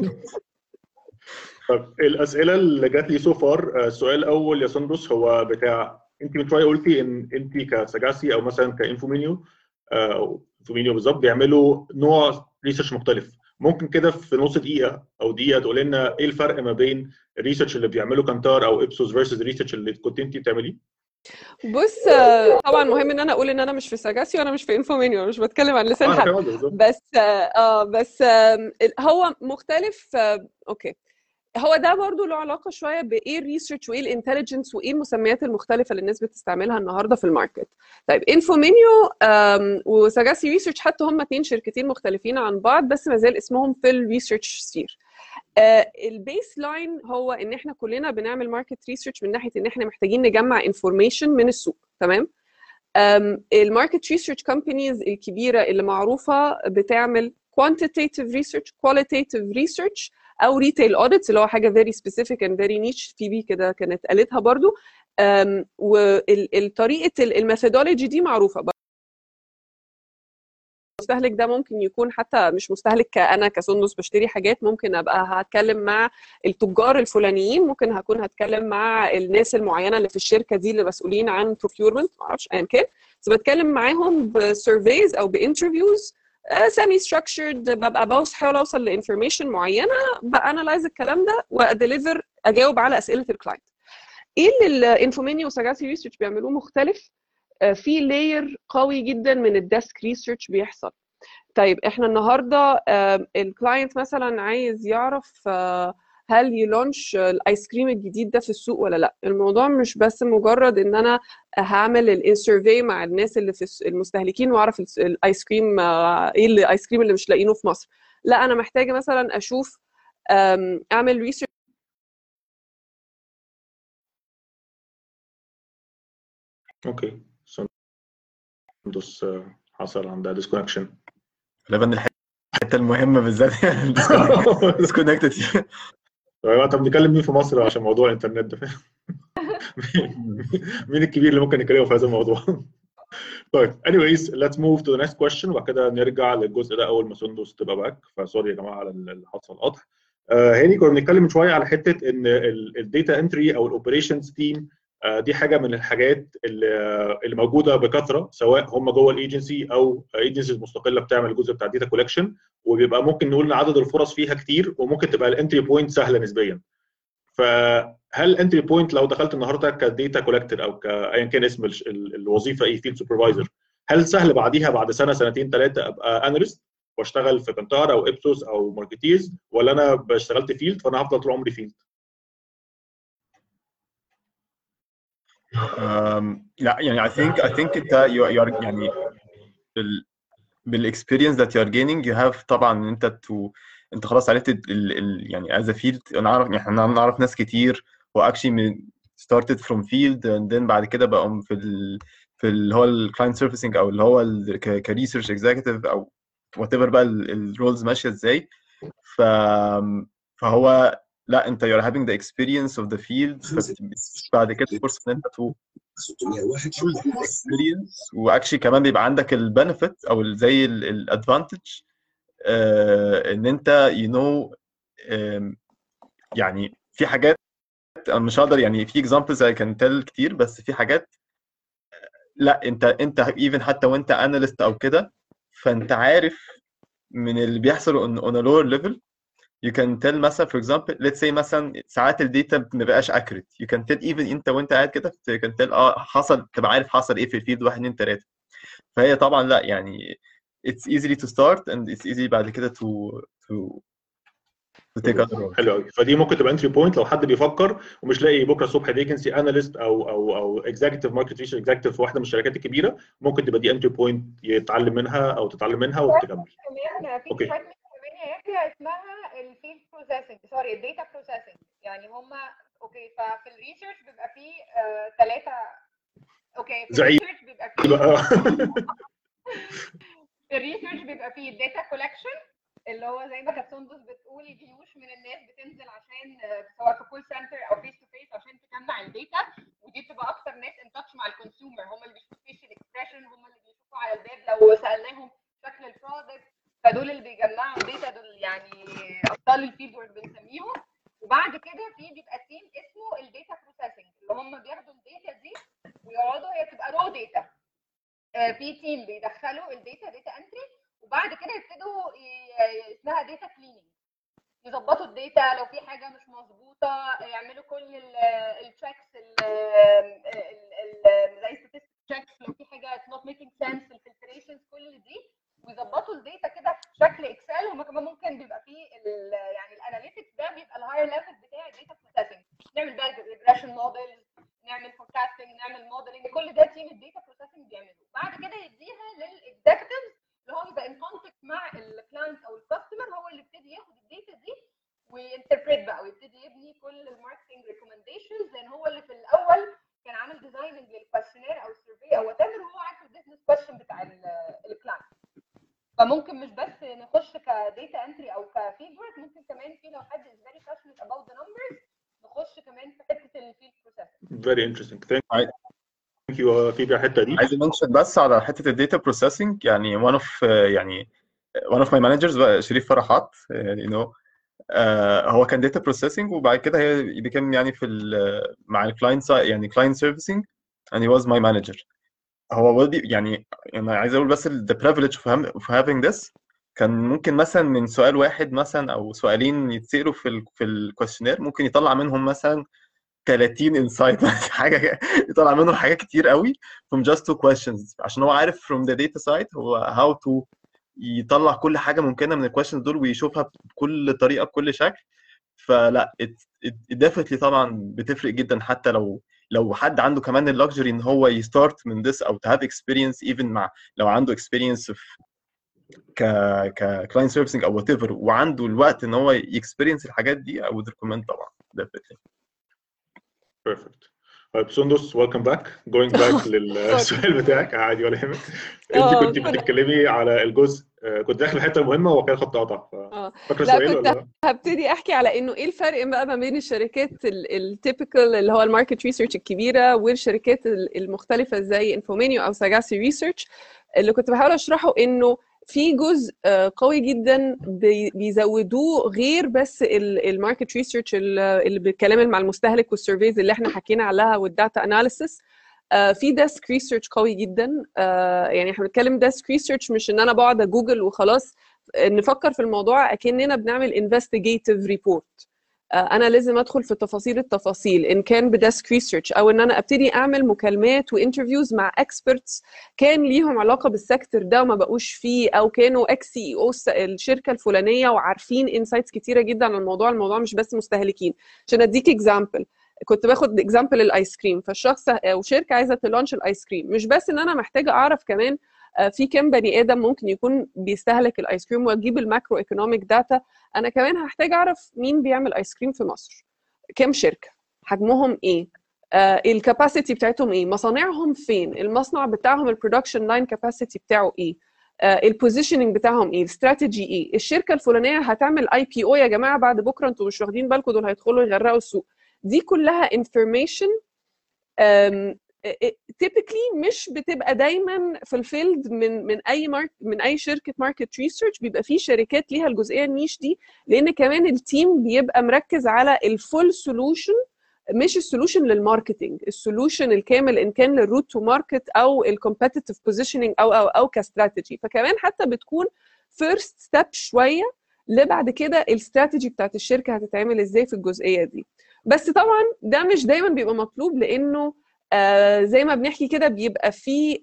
طب الأسئلة اللي جات لي so far السؤال الأول يا سندس هو بتاع انت من شوية قلتي إن انت كسجاسي أو مثلا ك Infomineo أو Infomineo بالظبط بيعملوا نوع research مختلف. ممكن كده في نص دقيقة أو دقيقة تقول لنا إيه الفرق ما بين ال research اللي بيعمله Kantar أو Ipsos versus ال research اللي كنت انت بتعمليه؟ بص آه، طبعا مهم إن أنا أقول إن أنا مش في ساجاسي وأنا مش في Infomineo مش بتكلم عن لسان أنا حد بس آه بس هو مختلف آه، okay. هو ده برضو له علاقة شوية بإيه ال research وإيه ال intelligence وإيه المسميات المختلفة اللي الناس بتستعملها النهارده في ال market. طيب Infomineo و Sagaci Research حتى هم اتنين شركتين مختلفين عن بعض بس ما زال اسمهم في ال research sphere ال baseline هو إن إحنا كلنا بنعمل market research من ناحية إن إحنا محتاجين نجمع information من السوق تمام؟ ال market research companies الكبيرة اللي معروفة بتعمل quantitative research qualitative research أو retail audits اللي هو حاجة very specific and very niche فيبي كده كانت قالتها برضو. وطريقه ال methodology دي معروفة المستهلك ده ممكن يكون حتى مش مستهلك كأنا كسندس بشتري حاجات ممكن أبقى هتكلم مع التجار الفلانيين ممكن هكون هتكلم مع الناس المعينة اللي في الشركة دي اللي مسؤولين عن procurement معرفش ايا كان. بس بتكلم معاهم ب surveys أو ب interviews semi structured ببقى بحاول أوصل ل information معينة ب analyze الكلام ده و a deliver أجاوب على أسئلة ال client إيه اللي ال Infomineo و Sagaci Research بيعملوه مختلف؟ آه، في layer قوي جدا من ال desk research بيحصل. طيب إحنا النهارده ال client مثلا عايز يعرف آه، هل ي launch الايس كريم الجديد ده في السوق ولا لا. الموضوع مش بس مجرد ان أنا هعمل ال survey مع الناس اللي في المستهلكين واعرف الايس كريم آه، إيه الايس كريم اللي مش لاقيينه في مصر. لا أنا محتاجة مثلا أشوف اعمل research okay. سندس آه، حصل عندها disconnection غالبا الحتة المهمة بالذات disconnected طب نتكلم مين في مصر عشان موضوع الانترنت ده؟ مين الكبير اللي ممكن يتكلموا في هذا الموضوع؟ طيب anyways let's move to the next question وبعد كده نرجع للجزء ده أول ما سندس تبقى back ف sorry يا جماعة على اللي حصل. قطع آه، هاني كنا بنتكلم شوية على حتة إن ال data entry أو ال operations team دي حاجة من الحاجات اللي اللي موجودة بكثرة سواء هم جوه الإيجنسي أو agencies مستقلة بتعمل الجزء بتاع ال data collection وبيبقى ممكن نقول إن عدد الفرص فيها كتير وممكن تبقى ال entry point سهلة نسبيا. فهل ال entry point لو دخلت النهارده ك data collector أو كايا كان اسم الوظيفة إيه field supervisor هل سهل بعديها بعد سنة سنتين ثلاثة أبقى analyst وأشتغل في Kantar أو Ipsos أو Marketeers ولا أنا اشتغلت field فأنا هفضل طول عمري فيلد Um, يعني I think I think انت you, you are يعني بال بال experience that you are gaining you have طبعا إن أنت to أنت خلاص عرفت ال, ال, يعني as a field أنا اعرف يعني نعرف ناس كتير و actually started from field and then بعد كده بقوا في ال في اللي هو ال client servicing أو اللي هو ك research executive أو whatever بقى ال roles ماشية إزاي. ف فهو لا انت you're having the experience of the field بعد كده فرصه إن أنت 601 experience و actually كمان بيبقى عندك ال benefit أو زي ال advantage إن أنت know um, يعني في حاجات أنا مش هقدر يعني في examples I can tell كتير بس في حاجات لا أنت أنت even حتى وأنت analyst أو كده فأنت عارف من اللي بيحصل a lower level you can tell مثلا for example let's say مثلا ساعات ال data ما بقاش accurate. You can tell even انت وانت قاعد كده you can tell آه حصل تبقى عارف حصل إيه في ال field 1 2 3 فهي طبعا لأ يعني it's easy to start and it's easy بعد كده to to حلو قوي فدي ممكن تبقى entry point لو حد بيفكر ومش لاقي بكرة الصبح vacancy analyst أو أو أو executive market research executive في واحدة من الشركات الكبيرة ممكن تبقى دي entry point يتعلم منها أو تتعلم منها وتكمل. كمان يحيى اسمها ال field processing sorry ال data processing يعني هم okay ففي ال research بيبقى فيه ثلاثة okay في. ال research بيبقى فيه يبقى في ال research بيبقى فيه ال data collection اللي هو زي ما كانت سندس بتقول جيوش من الناس بتنزل عشان آه، سواء في call center أو face to face عشان تجمع ال data ودي بتبقى أكتر ناس in touch مع ال consumer هم اللي بيشوفوا facial expression هم اللي بيشوفوا على الباب لو سألناهم شكل ال product فدول اللي بيجمعوا ال data دول يعني أبطال ال field بنسميهم. وبعد كده في بيبقى team اسمه ال data processing اللي هم بياخدوا ال data دي ويقعدوا هي بتبقى raw data في team بيدخلوا ال data data entry وبعد كده يبتدوا اسمها data cleaning يظبطوا ال data لو في حاجة مش مظبوطة يعملوا كل ال checks زي statistics checks لو في حاجة it's not making sense ال filtrations كل دي. ويظبطوا ال data كده في شكل Excel وما كمان ممكن بيبقى فيه ال- يعني ال analytics ده بيبقى ال higher level بتاع ال data processing نعمل بقى regression models نعمل forecasting نعمل modeling كل ده team ال data processing بيعمله بعد كده يديها لل executives اللي هو يبقى in contact مع ال client أو ال customer هو اللي يبتدي ياخد ال data دي و interpret بقى ويبتدي يبني كل ال marketing recommendations لأن هو اللي في الأول كان عامل designing لل questionnaire أو ال survey أو whatever وهو عارف ال business question بتاع ال client فممكن مش بس نخش ك data entry أو ك feedback ممكن كمان في لو حد is very passionate about the numbers نخش كمان في حتة الفيلد بروسيسنج very interesting. Thank عايز- thank you في الحتة دي. عايز mention بس على حتة ال data processing يعني one of يعني one of my managers بقى شريف فرحات يعني no هو كان data processing وبعد كده هي became يعني في مع ال client يعني client servicing and he was my manager. هو ودي يعني أنا عايز أقول بس the privilege of, of having this كان ممكن مثلا من سؤال واحد مثلا أو سؤالين يتسألوا في ال في ال questionnaire ممكن يطلع منهم مثلا 30 insight حاجة كده، يطلع منهم حاجات كتير قوي from just two questions. عشان هو عارف from the data side هو how to يطلع كل حاجة ممكنة من ال questions دول ويشوفها بكل طريقة بكل شكل. فلا definitely طبعا بتفرق جدا حتى لو لو حد عنده كمان ال luxury إن هو ي start من this أو have experience even مع لو عنده experience في ك ك client servicing أو whatever وعنده الوقت إن هو ي experience الحاجات دي would recommend طبعا definitely. Perfect. طيب سندس welcome back going back للسؤال بتاعك عادي ولا يهمك. انت آه، كنت بتتكلمي على الجزء آه، كنت داخل الحتة المهمة وكان خط قطع آه. فاكرة كنت ولا هبتدي أحكي على إنه إيه الفرق بقى ما بين الشركات ال typical اللي هو ال market research الكبيرة والشركات ال- المختلفة زي Infomineo أو Sagaci Research اللي كنت بحاول أشرحه إنه في جزء آه، قوي جدا بي- بيزودوه غير بس ال market research اللي بالكلام مع المستهلك وال surveys اللي إحنا حكينا عليها وال data analysis في desk research قوي جدا. آه، يعني إحنا بنتكلم desk research مش إن أنا بقعد أجوجل وخلاص. نفكر في الموضوع أكننا بنعمل investigative report أنا لازم أدخل في تفاصيل التفاصيل إن كان ب desk research أو إن أنا أبتدي أعمل مكالمات و interviews مع experts كان ليهم علاقة بال sector ده وما بقوش فيه أو كانوا ex CEO الشركة الفلانية وعارفين insights كتيرة جدا عن الموضوع الموضوع مش بس مستهلكين. عشان أديك example كنت باخد example ال ice cream فالشخص أو شركه عايزة ت launch ال ice cream. مش بس إن أنا محتاجة أعرف كمان آه، في كام بني آدم ممكن يكون بيستهلك ال ice cream وأجيب ال macroeconomic data أنا كمان هحتاج أعرف مين بيعمل ice cream في مصر. كام شركة؟ حجمهم إيه؟ آه ال capacity بتاعتهم إيه؟ مصانعهم فين؟ المصنع بتاعهم ال production line capacity بتاعه إيه؟ ال positioning بتاعهم إيه؟ الاستراتيجي إيه؟ الشركة الفلانية هتعمل IPO يا جماعة بعد بكرة أنتوا مش واخدين بالكم دول هيدخلوا يغرقوا السوق. دي كلها information typically مش بتبقى دايما fulfilled من من أي mark من أي شركة market research بيبقى في شركات ليها الجزئية ال niche دي لأن كمان ال team بيبقى مركز على ال full solution مش ال solution لل marketing ال solution الكامل إن كان لل route to market أو ال competitive positioning أو أو أو كاستراتيجي فكمان حتى بتكون first step شوية لبعد كده الاستراتيجي بتاعت الشركة هتتعمل إزاي في الجزئية دي. بس طبعا ده مش دايما بيبقى مطلوب لأنه آه زي ما بنحكي كده بيبقى في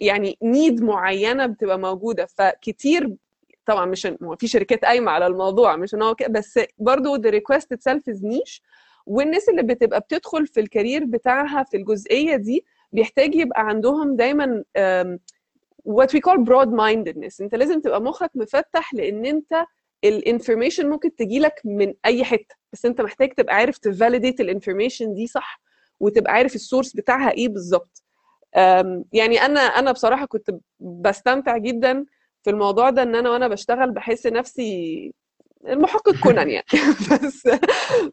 يعني نيد معينة بتبقى موجودة. فكتير طبعا مش في شركات قايمة على الموضوع مش إن هو بس برضه the request itself is niche. والناس اللي بتبقى بتدخل في الكارير بتاعها في الجزئية دي بيحتاج يبقى عندهم دايما what we call broad mindedness انت لازم تبقى مخك مفتح لإن انت ال information ممكن تجي لك من أي حتة بس انت محتاج تبقى عارف ت validate ال information دي صح. وتبقى عارف ال source بتاعها إيه بالظبط. يعني أنا أنا بصراحة كنت بستمتع جدا في الموضوع ده إن أنا وأنا بشتغل بحس نفسي المحقق كونان يعني. بس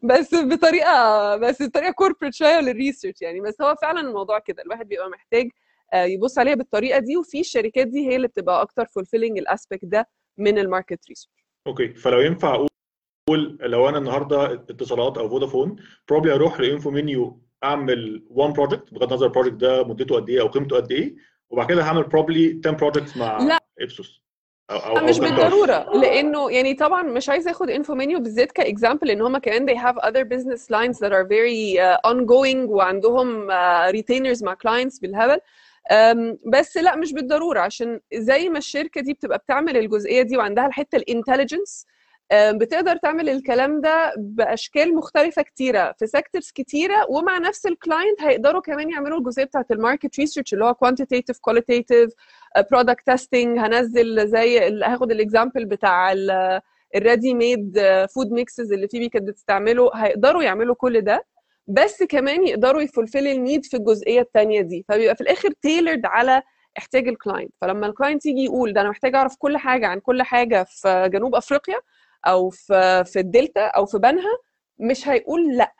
بس بطريقة بس بطريقة corporate شوية لل research يعني. بس هو فعلا الموضوع كده الواحد بيبقى محتاج آه، يبص عليها بالطريقة دي وفي الشركات دي هي اللي بتبقى أكتر fulfilling ال aspect ده من ال market research okay. فلو ينفع أقول لو أنا النهارده اتصالات أو فودافون probably أروح ل Infomineo اعمل one project بغض النظر ال project ده مدته قد إيه أو قيمته قد إيه وبعد كده هعمل probably 10 projects مع لا. Ipsos مش أو 15. بالضرورة لأنه يعني طبعا مش عايزة آخد Infomineo بالذات ك example إن هم كمان they have other business lines that are very uh, ongoing وعندهم uh, retainers مع clients بالهبل بس لا مش بالضرورة عشان زي ما الشركة دي بتبقى بتعمل الجزئية دي وعندها الحته ال intelligence بتقدر تعمل الكلام ده بأشكال مختلفة كتيرة في sectors كتيرة ومع نفس ال client هيقدروا كمان يعملوا الجزئية بتاعت ال market research اللي هو quantitative qualitative product testing هنزل زي هاخد ال example بتاع ال ready made food mixes اللي فيبي كانت بتستعمله. هيقدروا يعملوا كل ده بس كمان يقدروا ي fulfill ال need في الجزئية الثانية دي. فبيبقى في الآخر tailored على احتياج ال client فلما ال client يجي يقول ده أنا محتاج أعرف كل حاجة عن كل حاجة في جنوب أفريقيا أو في في الدلتا أو في بنها مش هيقول لأ.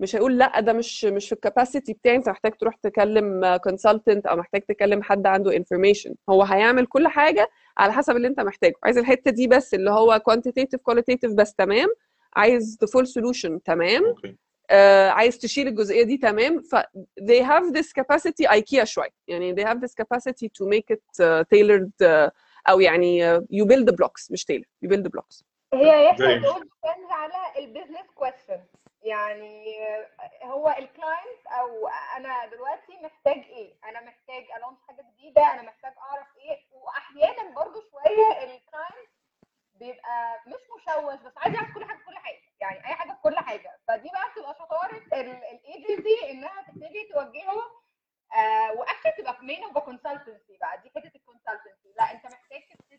مش هيقول لأ ده مش مش في ال capacity بتاعي. أنت محتاج تروح تكلم consultant أو محتاج تكلم حد عنده information هو هيعمل كل حاجة على حسب اللي أنت محتاجه. عايز الحتة دي بس اللي هو quantitative qualitative بس تمام. عايز full solution تمام. okay. آه، عايز تشيل الجزئية دي تمام. ف they have this capacity IKEA شوية. يعني they have this capacity to make it uh, tailored uh, أو يعني uh, you build the blocks مش tailor you build the blocks. هي يحصل دول depends على ال business question يعني هو ال client أو أنا دلوقتي محتاج إيه؟ أنا محتاج أ launch حاجة جديدة أنا محتاج أعرف إيه؟ وأحيانا برضو شوية ال client بيبقى مش مشوش بس عايز يعرف كل حاجة في كل حاجة. يعني أي حاجة في كل حاجة. فدي بقى بتبقى شطارة الايجنسي إنها تبتدي توجهه آه و actually تبقى في mean of consultancy بقى. دي حتة ال consultancy لا أنت محتاج تبتدي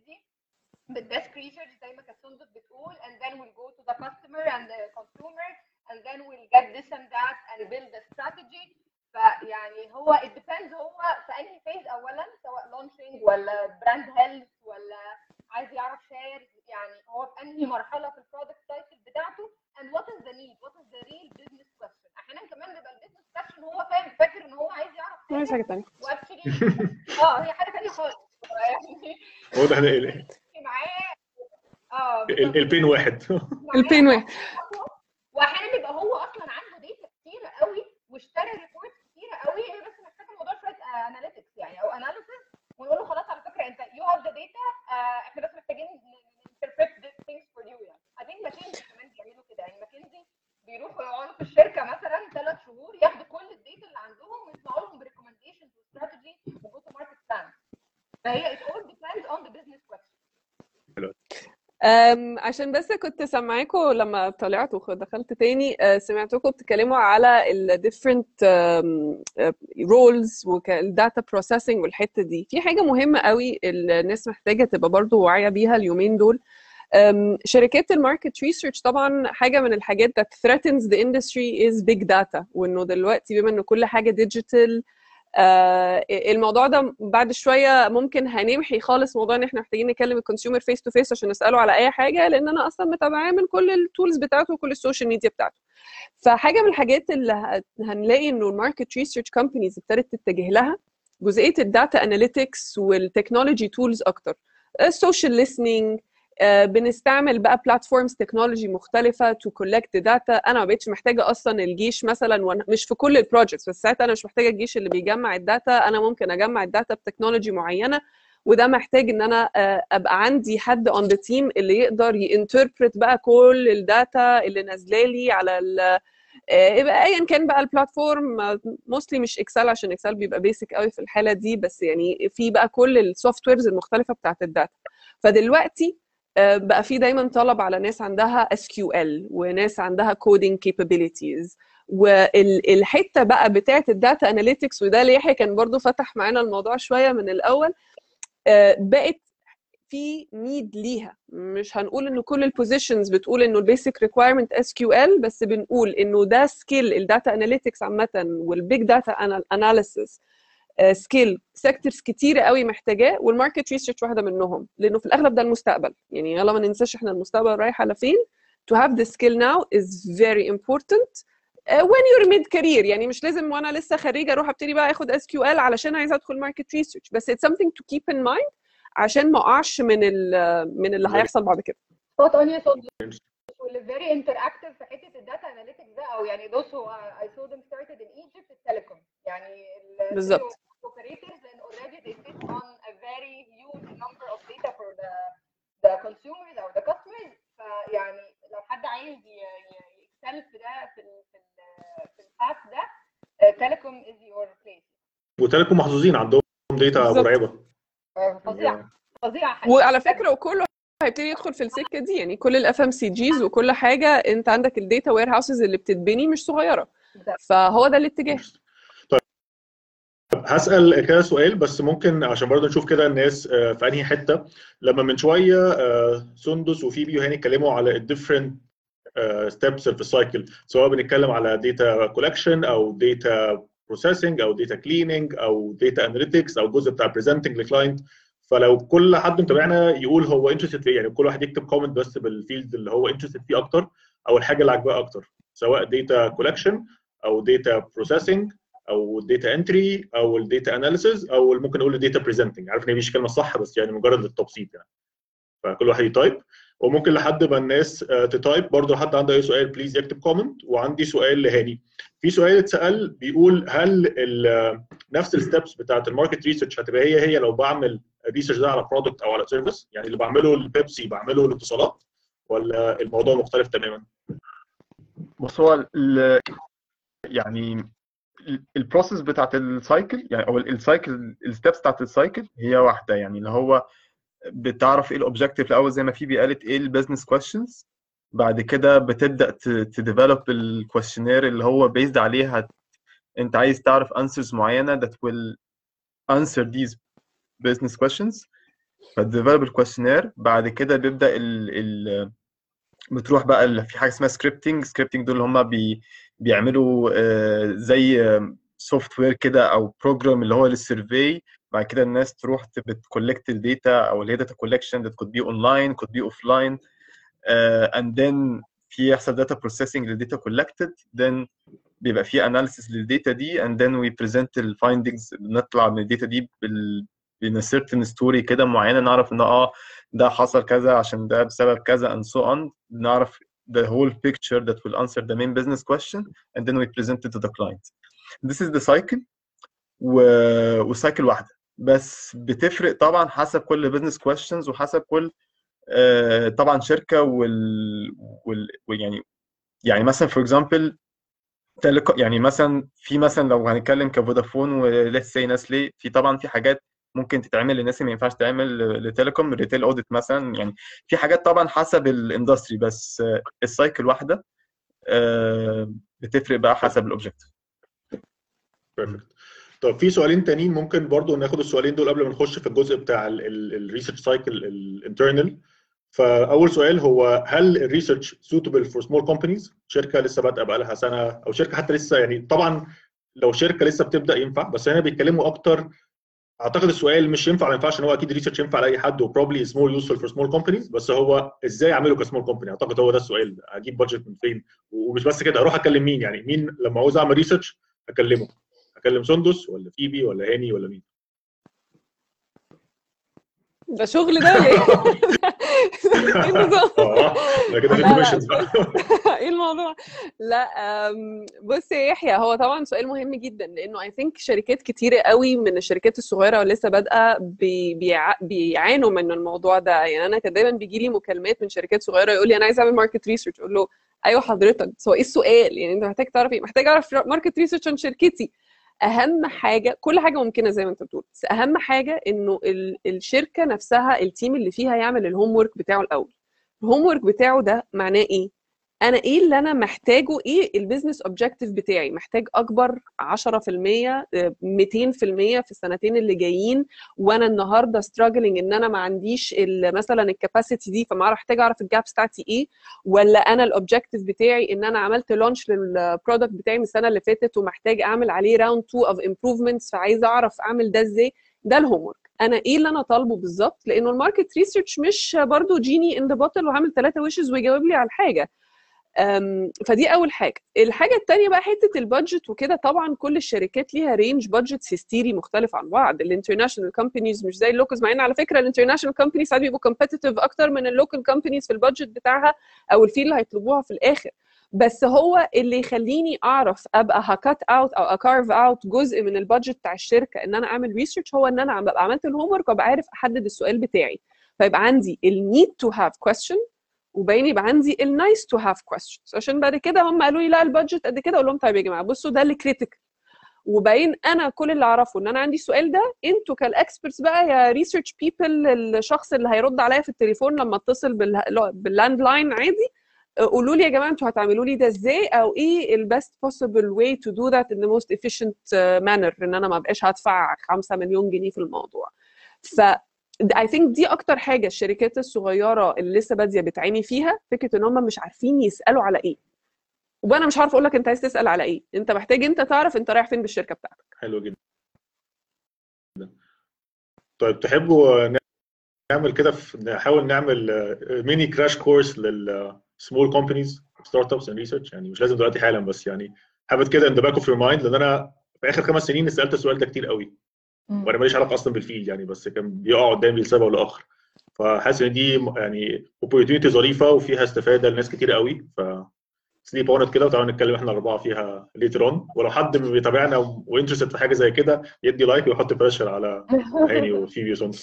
بال desk research زي ما كانت سندس بتقول and then we'll go to the customer and the consumer and then we'll get this and that and build a strategy. فيعني هو it depends هو في انهي phase اولا سواء launching ولا brand health ولا عايز يعرف share يعني هو في أنهي مرحلة في ال product cycle بتاعته. And what is the need? What is the real business question? أحيانا كمان بيبقى ال business question هو فاهم فاكر إن هو عايز يعرف عايز حاجة و actually آه هي حاجة ثانية خالص. واضح إن معاه آه ال- البين واحد. البين واحد. واحيانا بيبقى هو أصلا عنده data كتيرة قوي واشترى reports كتيرة قوي هي بس محتاجة الموضوع شوية analytics يعني أو analysis ونقول له خلاص على فكرة أنت you have the data إحنا بس محتاجين ن interpret these things for you يعني. I think ماكنزي كمان بيعملوا كده يعني. ماكنزي بيروحوا يقعدوا في الشركة مثلا ثلاث شهور ياخدوا كل ال data اللي عندهم ويسمعوا لهم ب recommendations و strategy و go to market plan فهي it all depends on the business question. عشان بس كنت سامعاكم لما طلعت ودخلت تاني أه، سمعتكم بتتكلموا على ال different أه، roles وال data processing والحتة دي. في حاجة مهمة قوي الناس محتاجة تبقى برضو واعية بيها اليومين دول. شركات ال market research طبعا حاجة من الحاجات that threatens the industry is big data وإنه دلوقتي بما انه كل حاجة digital الموضوع ده بعد شوية ممكن هنمحي خالص موضوع إن إحنا محتاجين نكلم ال consumer face to face عشان نسأله على أي حاجة لأن أنا أصلا متابعاه من كل ال tools بتاعته وكل ال social media بتاعته. فحاجة من الحاجات اللي هنلاقي إنه ال market research companies ابتدت تتجه لها جزئية ال data analytics وال technology tools أكتر. ال social listening بنستعمل بقى platforms technology مختلفة to collect data أنا ما بقتش محتاجة أصلا الجيش مثلا مش في كل ال projects بس ساعتها أنا مش محتاجة الجيش اللي بيجمع ال data. أنا ممكن أجمع ال data ب technology معينة وده محتاج إن أنا آه، أبقى عندي حد on the team اللي يقدر ي interpret بقى كل ال data اللي نازلة لي على آه، ايا كان بقى ال platform mostly مش Excel عشان Excel بيبقى basic قوي في الحالة دي بس يعني في بقى كل ال softwares المختلفة بتاعت ال data. فدلوقتي آه، بقى في دايما طلب على ناس عندها SQL وناس عندها coding capabilities والحته بقى بتاعت ال data analytics وده اللي يحيى كان برضو فتح معانا الموضوع شوية من الأول آه، بقت في need ليها. مش هنقول انه كل ال positions بتقول إنه ال basic requirement SQL بس بنقول إنه ده skill ال data analytics عامة وال big data analysis skill sectors كتيرة قوي محتاجاه وال market research واحدة منهم لأنه في الأغلب ده المستقبل. يعني يلا ما ننساش إحنا المستقبل رايح على فين. To have the skill now is very important. uh, when you're mid career يعني مش لازم وأنا لسه خريجة أروح أبتدي بقى آخد SQL علشان عايزة أدخل market research بس it's something to keep in mind عشان ما أقعش من ال من اللي هيحصل بعد كده. So totally very interactive في حتة ال data analytics ده أو يعني those who I saw them started in Egypt telecom. يعني ال- بالظبط. Operators and already they sit on a very huge number of data for the the consumers or the customers. فيعني لو حد عايز ي excel في ده في ال في ال في ال path ده telecom is your place و telecom محظوظين عندهم data. مرعبة. فظيعه فظيعه حقيقي. وعلى فكرة وكله هيبتدي يدخل في السكة دي. يعني كل ال FMCGs وكل حاجة انت عندك ال data warehouses اللي بتتبني مش صغيرة. فهو ده الاتجاه. هسأل كده سؤال بس ممكن عشان برضه نشوف كده الناس آه، في أنهي حتة. لما من شوية آه، سندس وفيبي وهاني اتكلموا على ال different steps في ال cycle سواء بنتكلم على data collection أو data processing أو data cleaning أو data analytics أو جزء بتاع presenting ل client فلو كل حد متابعنا يقول هو interested في إيه، يعني كل واحد يكتب comment بس بال field اللي هو interested فيه أكتر أو الحاجة اللي عاجباه أكتر سواء data collection أو data processing أو ال data entry أو ال data analysis أو ممكن نقول ال data presenting عارف إن هي مش كلمة صح بس يعني مجرد للتبسيط يعني. فكل واحد ي type. وممكن لحد ما الناس آه، ت type برضه لو حد عنده أي سؤال please يكتب comment وعندي سؤال لهاني. في سؤال اتسأل بيقول هل ال- نفس ال steps بتاعت ال market research هتبقى هي هي لو بعمل research ده على product أو على service يعني اللي بعمله لبيبسي بعمله الاتصالات ولا الموضوع مختلف تماما؟ بص هو يعني ال process بتاعت ال cycle يعني أو ال cycle ال steps بتاعت ال cycle هي واحدة يعني اللي هو بتعرف إيه ال objective الأول زي ما فيبي قالت إيه ال business questions بعد كده بتبدأ ت develop ال questionnaire اللي هو based عليها. أنت عايز تعرف answers معينة that will answer these business questions. فت develop ال questionnaire بعد كده بيبدأ ال ال بتروح بقى في حاجة اسمها scripting scripting دول اللي هم بي بيعملوا آه، زي software كده أو program اللي هو لل survey بعد كده الناس تروح بت collect ال data أو اللي هي data collection that could be online could be offline uh, and then في يحصل data processing لل data collected. Then بيبقى في analysis لل data دي and then we present ال findings. نطلع من ال data دي بال بين certain story كده معينة نعرف إن آه ده حصل كذا عشان ده بسبب كذا and so on. نعرف the whole picture that will answer the main business question and then we present it to the client. This is the cycle و... و cycle واحدة. بس بتفرق طبعا حسب كل business questions وحسب كل آه، طبعا شركة وال, وال... يعني يعني مثلا example telco يعني مثلا في مثلا لو هنتكلم كفودافون و let's say نسلي في طبعا في حاجات ممكن تتعمل للناس اللي ما ينفعش تعمل ل telecom retail audit مثلا. يعني في حاجات طبعا حسب ال industry بس ال cycle واحدة آه، بتفرق بقى حسب الاوبجكت بيرفكت طب في سؤالين تانيين ممكن برضو ناخد السؤالين دول قبل ما نخش في الجزء بتاع ال research cycle ال internal فأول سؤال هو هل ال research suitable for small companies شركة لسه بادئة بقى لها سنة أو شركة حتى لسه يعني طبعا لو شركة لسه بتبدأ ينفع بس هنا بيتكلموا أكتر أعتقد السؤال مش ينفع ما ينفعش إن هو أكيد research ينفع لأي حد و probably small useful for small companies بس هو إزاي أعمله ك small company أعتقد هو ده السؤال. أجيب budget من فين؟ ومش بس كده أروح أكلم مين؟ يعني مين لما عاوز أعمل research أكلمه. أكلم سندس ولا فيبي ولا هاني ولا مين؟ ده شغل ده ولا إيه؟ إيه ده كده الموضوع؟ لا بص يا يحيى هو طبعا سؤال مهم جدا لأنه I think شركات كتيرة قوي من الشركات الصغيرة ولسه بادئة بي بيع- بيعانوا من الموضوع ده. يعني أنا كان دايما بيجي لي مكالمات من شركات صغيرة يقول لي أنا عايز أعمل market research أقول له أيوه حضرتك هو إيه السؤال؟ يعني أنت محتاج تعرف إيه محتاج أعرف market research عن شركتي. أهم حاجة كل حاجة ممكنة زي ما أنت بتقول بس أهم حاجة إنه ال- الشركة نفسها ال team اللي فيها يعمل ال homework بتاعه الأول. ال homework بتاعه ده معناه إيه؟ أنا إيه اللي أنا محتاجه؟ إيه ال business objective بتاعي؟ محتاج أكبر 10% آه، 200% في السنتين اللي جايين وأنا النهارده struggling إن أنا ما عنديش مثلا ال capacity دي فما محتاج أعرف ال gaps بتاعتي إيه؟ ولا أنا ال objective بتاعي إن أنا عملت launch لل product بتاعي من السنة اللي فاتت ومحتاج أعمل عليه round 2 of improvements فعايزة أعرف أعمل ده إزاي؟ ده ال home أنا إيه اللي أنا طالبه بالظبط؟ لأنه ال market research مش برضو genie in the bottle وعامل ثلاثة wishes ويجاوب لي على الحاجة. فدي أول حاجة. الحاجة التانية بقى حتة ال budget وكده طبعا كل الشركات ليها range budget هستيري مختلف عن بعض. ال international companies مش زي ال locals مع إن على فكرة ال international companies ساعات بيبقوا competitive أكتر من ال local companies في ال budget بتاعها أو ال fee اللي هيطلبوها في الآخر. بس هو اللي يخليني أعرف أبقى ه cut out أو أ carve out جزء من ال budget بتاع الشركة إن أنا أعمل research هو إن أنا عم- ببقى عملت ال homework وأبقى عارف أحدد السؤال بتاعي. فيبقى عندي ال need to have question وبعدين يبقى عندي ال nice to have questions. عشان بعد كده هم قالوا لي لا ال budget قد كده أقول لهم طيب يا جماعة بصوا ده اللي critical وبعدين أنا كل اللي أعرفه إن أنا عندي السؤال ده أنتوا كال experts بقى يا research people الشخص اللي هيرد عليا في التليفون لما اتصل بال- بال land line عادي قولوا لي يا جماعة أنتوا هتعملوا لي ده إزاي؟ أو إيه possible way to do that in the most efficient uh, manner إن أنا ما بقاش هدفع 5 مليون جنيه في الموضوع. ف I think دي أكتر حاجة الشركات الصغيرة اللي لسه بادية بتعاني فيها فكرة إن هم مش عارفين يسألوا على إيه. وأنا مش عارف أقول لك أنت عايز تسأل على إيه. أنت محتاج أنت تعرف أنت رايح فين بالشركة بتاعتك. حلو جدا. طيب تحبوا نعمل كده نحاول نعمل mini crash course لل small companies start-ups and research يعني مش لازم دلوقتي حالا بس يعني حابب كده in the back of your mind لأن أنا في آخر خمس سنين سألت السؤال ده كتير قوي. وأنا ماليش علاقة أصلا بال field يعني بس كان بيقع قدامي لسبب ولا اخر فحاسس إن دي يعني opportunity ظريفة وفيها استفادة لناس كتير قوي. ف sleep on كده وتعالوا نتكلم إحنا الأربعة فيها later on ولو حد بيتابعنا و interested في حاجة زي كده يدي like ويحط pressure على هاني وفيبي وسندس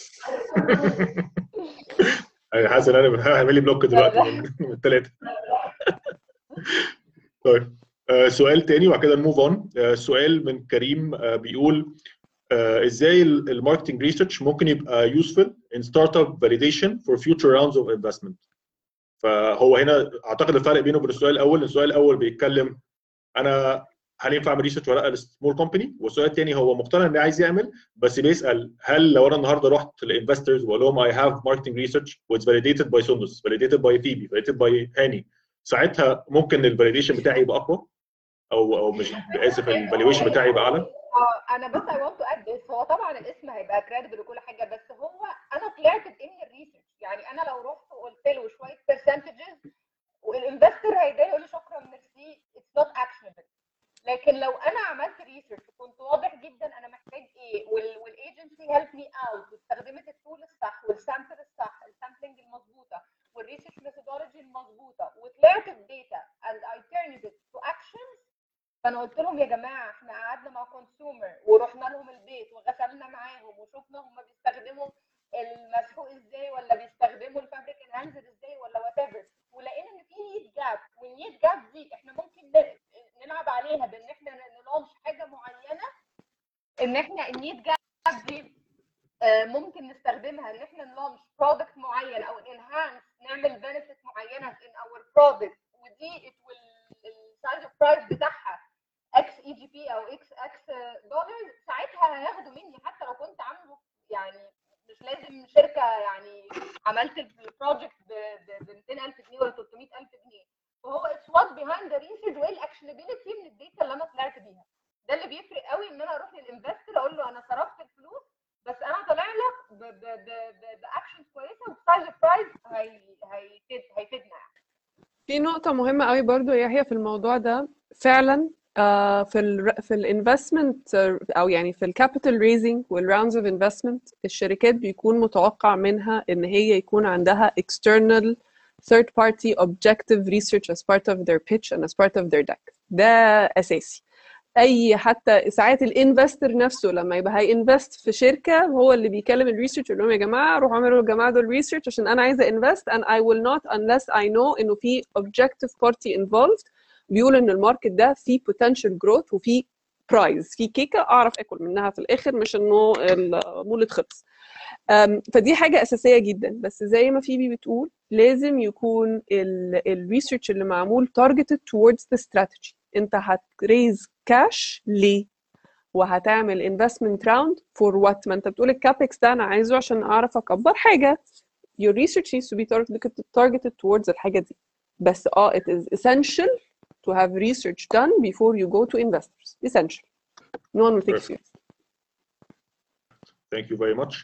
حاسس إن أنا هعمل لي block دلوقتي من الثلاثة طيب آه سؤال تاني وبعد كده ن move on آه سؤال من كريم آه بيقول إزاي ال marketing research ممكن يبقى useful in start-up validation for future rounds of investment فهو هنا أعتقد الفرق بينه وبين السؤال الأول السؤال الأول بيتكلم أنا هل ينفع أعمل research ولا لأ ل small company والسؤال الثاني هو مقتنع ان عايز يعمل بس بيسأل هل لو أنا النهارده رحت ل investors وقال لهم I have marketing research و it's validated by سندس validated by فيبي validated by هاني ساعتها ممكن ال validation بتاعي يبقى أقوى؟ أو أو مش اسف ال valuation بتاعي يبقى أعلى؟ أنا بس I want to add هو طبعا الاسم هيبقى credible وكل حاجة بس هو أنا طلعت باني ال research يعني أنا لو رحت وقلت له شوية percentages وال investor هيداني يقول لي شكرا ميرسي it's not actionable لكن لو أنا عملت research كنت واضح جدا أنا محتاج إيه وال agency help me out واستخدمت ال tool الصح وال sample الصح ال sampling المظبوطة وال research methodology المظبوطة وطلعت ال data and I turned it to فانا قلت لهم يا جماعة إحنا قعدنا مع consumer ورحنا لهم البيت وغسلنا معاهم وشفنا هم بيستخدموا المسحوق إزاي ولا بيستخدموا ال fabric enhancer إزاي ولا whatever ولقينا إن في need gap وال need gap دي إحنا ممكن نلعب عليها بإن إحنا ن launch حاجة معينة. إن إحنا ال need gap دي ممكن نستخدمها إن إحنا ن launch product معين أو enhance نعمل benefit معينة in our product ودي ال size of prize بتاعها. إكس اي جي بي أو إكس إكس دولار ساعتها هياخدوا مني حتى لو كنت عامله يعني مش لازم شركة يعني عملت ال project ب 200000 جنيه ولا 300000 جنيه. وهو it's what behind the research ال actionability من ال data اللي أنا طلعت بيها. ده اللي بيفرق قوي إن أنا أروح لل investor أقول له أنا صرفت الفلوس بس أنا طالع لك ب actions كويسة وب size هيفيد هيفيدنا يعني. في نقطة مهمة قوي برضو هي في الموضوع ده. فعلا في ال في ال investment أو يعني في ال capital raising وال rounds of investment الشركات بيكون متوقع منها إن هي يكون عندها external third party objective research as part of their pitch and as part of their deck. ده أساسي. أي حتى ساعات ال investor نفسه لما يبقى ه ي invest في شركة هو اللي بيكلم ال research يقول لهم يا جماعة روحوا اعملوا للجماعه دول research عشان أنا عايزة invest and I will not unless I know إنه في objective party involved. بيقول إن ال market ده فيه potential growth وفيه prize في كيكة أعرف آكل منها في الآخر مش إنه المولد خلص. فدي حاجة أساسية جدا. بس زي ما فيبي بتقول لازم يكون ال research اللي معمول targeted towards the strategy. أنت هت raise cash ليه؟ وهتعمل investment round for what ما أنت بتقول ال capex ده أنا عايزه عشان أعرف أكبر حاجة. Your research needs to be targeted towards الحاجة دي. بس آه it is essential to have research done before you go to investors essential no one will take seriously Thank you very much.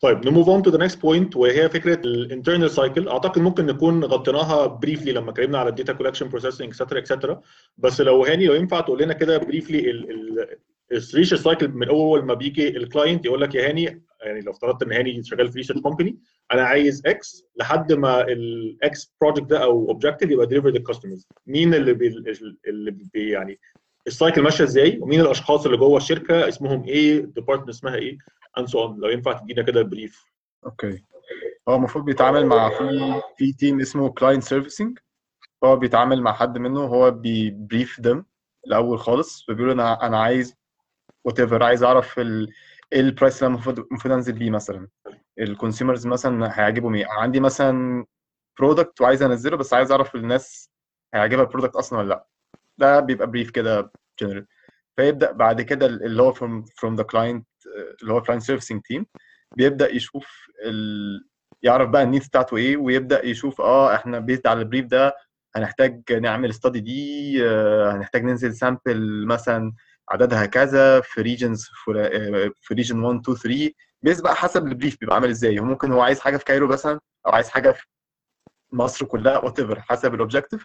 طيب ن move on to the next point وهي فكرة ال internal cycle أعتقد ممكن نكون غطيناها briefly لما اتكلمنا على ال data collection processing etcetera etcetera بس لو هاني لو ينفع تقول لنا كده briefly ال research cycle من أول ما بيجي ال client يقول لك يا هاني يعني لو افترضت إن هاني شغال في research company أنا عايز X لحد ما ال X project ده أو objective يبقى delivered لل customers مين اللي بي اللي بي يعني ال cycle ماشية إزاي؟ ومين الأشخاص اللي جوه الشركة؟ اسمهم إيه ال department اسمها إيه and so لو ينفع تدينا كده brief okay. هو المفروض بيتعامل مع في في team اسمه client servicing هو بيتعامل مع حد منه هو بي brief them الأول خالص. فبيقول أنا أنا عايز whatever عايز أعرف ال- إيه ال price اللي المفروض المفروض أنزل بيه مثلا؟ ال consumers مثلا هيعجبهم إيه؟ عندي مثلا product وعايز أنزله بس عايز أعرف الناس هيعجبها ال product أصلا ولا لأ. ده بيبقى brief كده جنرال فيبدأ بعد كده اللي هو from the client آه، اللي هو client servicing team بيبدأ يشوف ال... يعرف بقى ال needs بتاعته إيه ويبدأ يشوف آه إحنا based على ال brief ده هنحتاج نعمل study دي آه، هنحتاج ننزل sample مثلا عددها كذا في regions في region 1 2 3 based بقى حسب ال brief بيبقى عامل إزاي. ممكن هو عايز حاجة في Cairo مثلا أو عايز حاجة في مصر كلها whatever حسب ال objective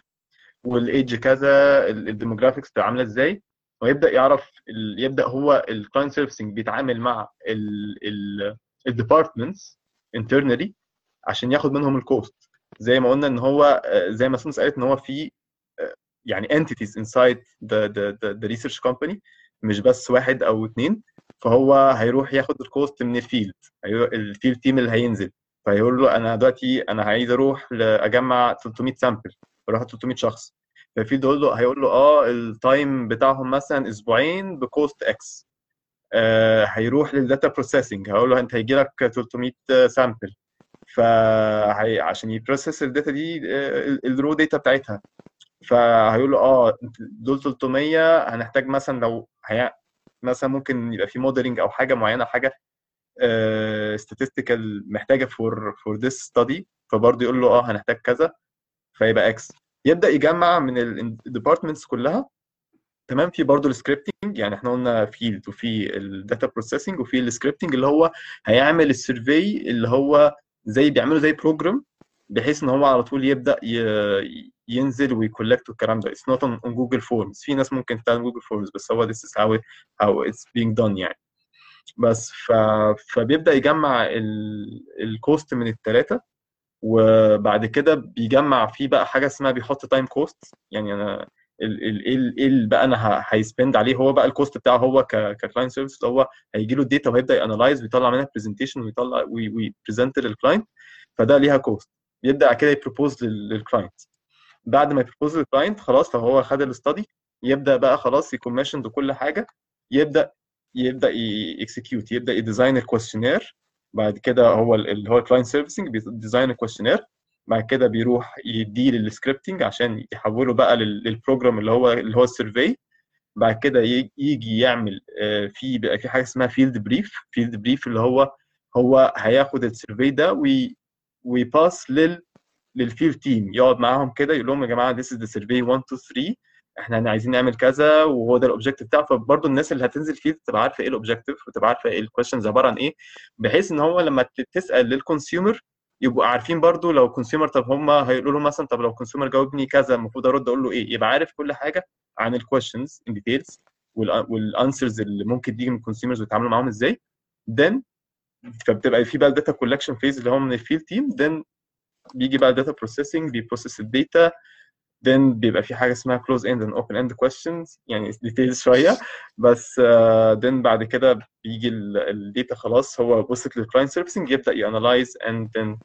وال age كذا ال demographics بتبقى عاملة إزاي. ويبدأ يعرف يبدأ هو ال client servicing بيتعامل مع ال departments internally عشان ياخد منهم ال cost زي ما قلنا إن هو آه، زي ما سونس قالت إن هو في آه، يعني entities inside the the the, the research company مش بس واحد أو اتنين. فهو هيروح ياخد ال cost من ال field ال field team اللي هينزل. فيقول له أنا دلوقتي أنا عايز أروح اجمع 300 sample أروح 300 شخص. فال field يقول له هيقول له آه ال time بتاعهم مثلا أسبوعين ب cost X آه هيروح لل data processing هقول له أنت هيجي لك 300 sample فعشان ي process ال data دي ال raw data بتاعتها. فهيقول له آه دول 300 هنحتاج مثلا لو هي مثلا ممكن يبقى في modeling أو حاجة معينة حاجة statistical محتاجة for for this study فبرضه يقول له آه هنحتاج كذا فيبقى X يبدأ يجمع من ال departments كلها. تمام؟ في برضه ال scripting يعني إحنا قلنا field وفي ال data processing وفي ال scripting اللي هو هيعمل ال survey اللي هو زي بيعمله زي program بحيث إن هو على طول يبدأ ينزل وي collect الكلام ده. it's not on Google Forms في ناس ممكن تعمل Google Forms بس هو is how it, how it's being done يعني. بس ف... فبيبدأ يجمع ال cost من الثلاثه وبعد كده بيجمع فيه بقى حاجة اسمها بيحط time cost يعني أنا إيه ال- اللي بقى أنا ه ي spend عليه هو بقى ال cost بتاعه هو ك client service هو هيجي له ال data وهيبدأ ي analyze ويطلع منها presentation ويطلع وي present لل client فده ليها cost يبدا كده ي propose لل client بعد ما ي propose لل client خلاص فهو خد ال study يبدأ بقى خلاص ي commission كل حاجة يبدأ يبدأ ي execute يبدأ ي design ال questionnaire بعد كده هو ال- اللي هو ال client servicing بي design ال questionnaire بعد كده بيروح يديه لل scripting عشان يحوله بقى لل- لل program اللي هو اللي هو ال survey بعد كده يجي يعمل آه، في بقى في حاجة اسمها field brief field brief اللي هو هو هياخد ال survey ده وي وي pass لل لل field team يقعد معاهم كده يقول لهم يا جماعة this is the survey 1 2 3 إحنا عايزين نعمل كذا وهو ده ال objective بتاعه. فبرضه الناس اللي هتنزل field تبقى عارفة إيه ال objective وتبقى عارفة إيه ال questions عبارة عن إيه بحيث إن هو لما تسأل لل consumer يبقوا عارفين برضو لو consumer طب هم هيقولوا له مثلا طب لو consumer جاوبني كذا المفروض أرد أقول له إيه؟ يبقى عارف كل حاجة عن ال questions in details وال answers اللي ممكن تيجي من ال consumers ويتعاملوا معاهم إزاي. then فبتبقى في بقى ال data collection phase اللي هو من ال field team then بيجي بقى ال data processing بي process ال data then بيبقى في حاجة اسمها close end and open end questions يعني details شوية. بس uh, then بعد كده بيجي ال data خلاص هو وصلت لل client servicing يبدأ ي analyze and then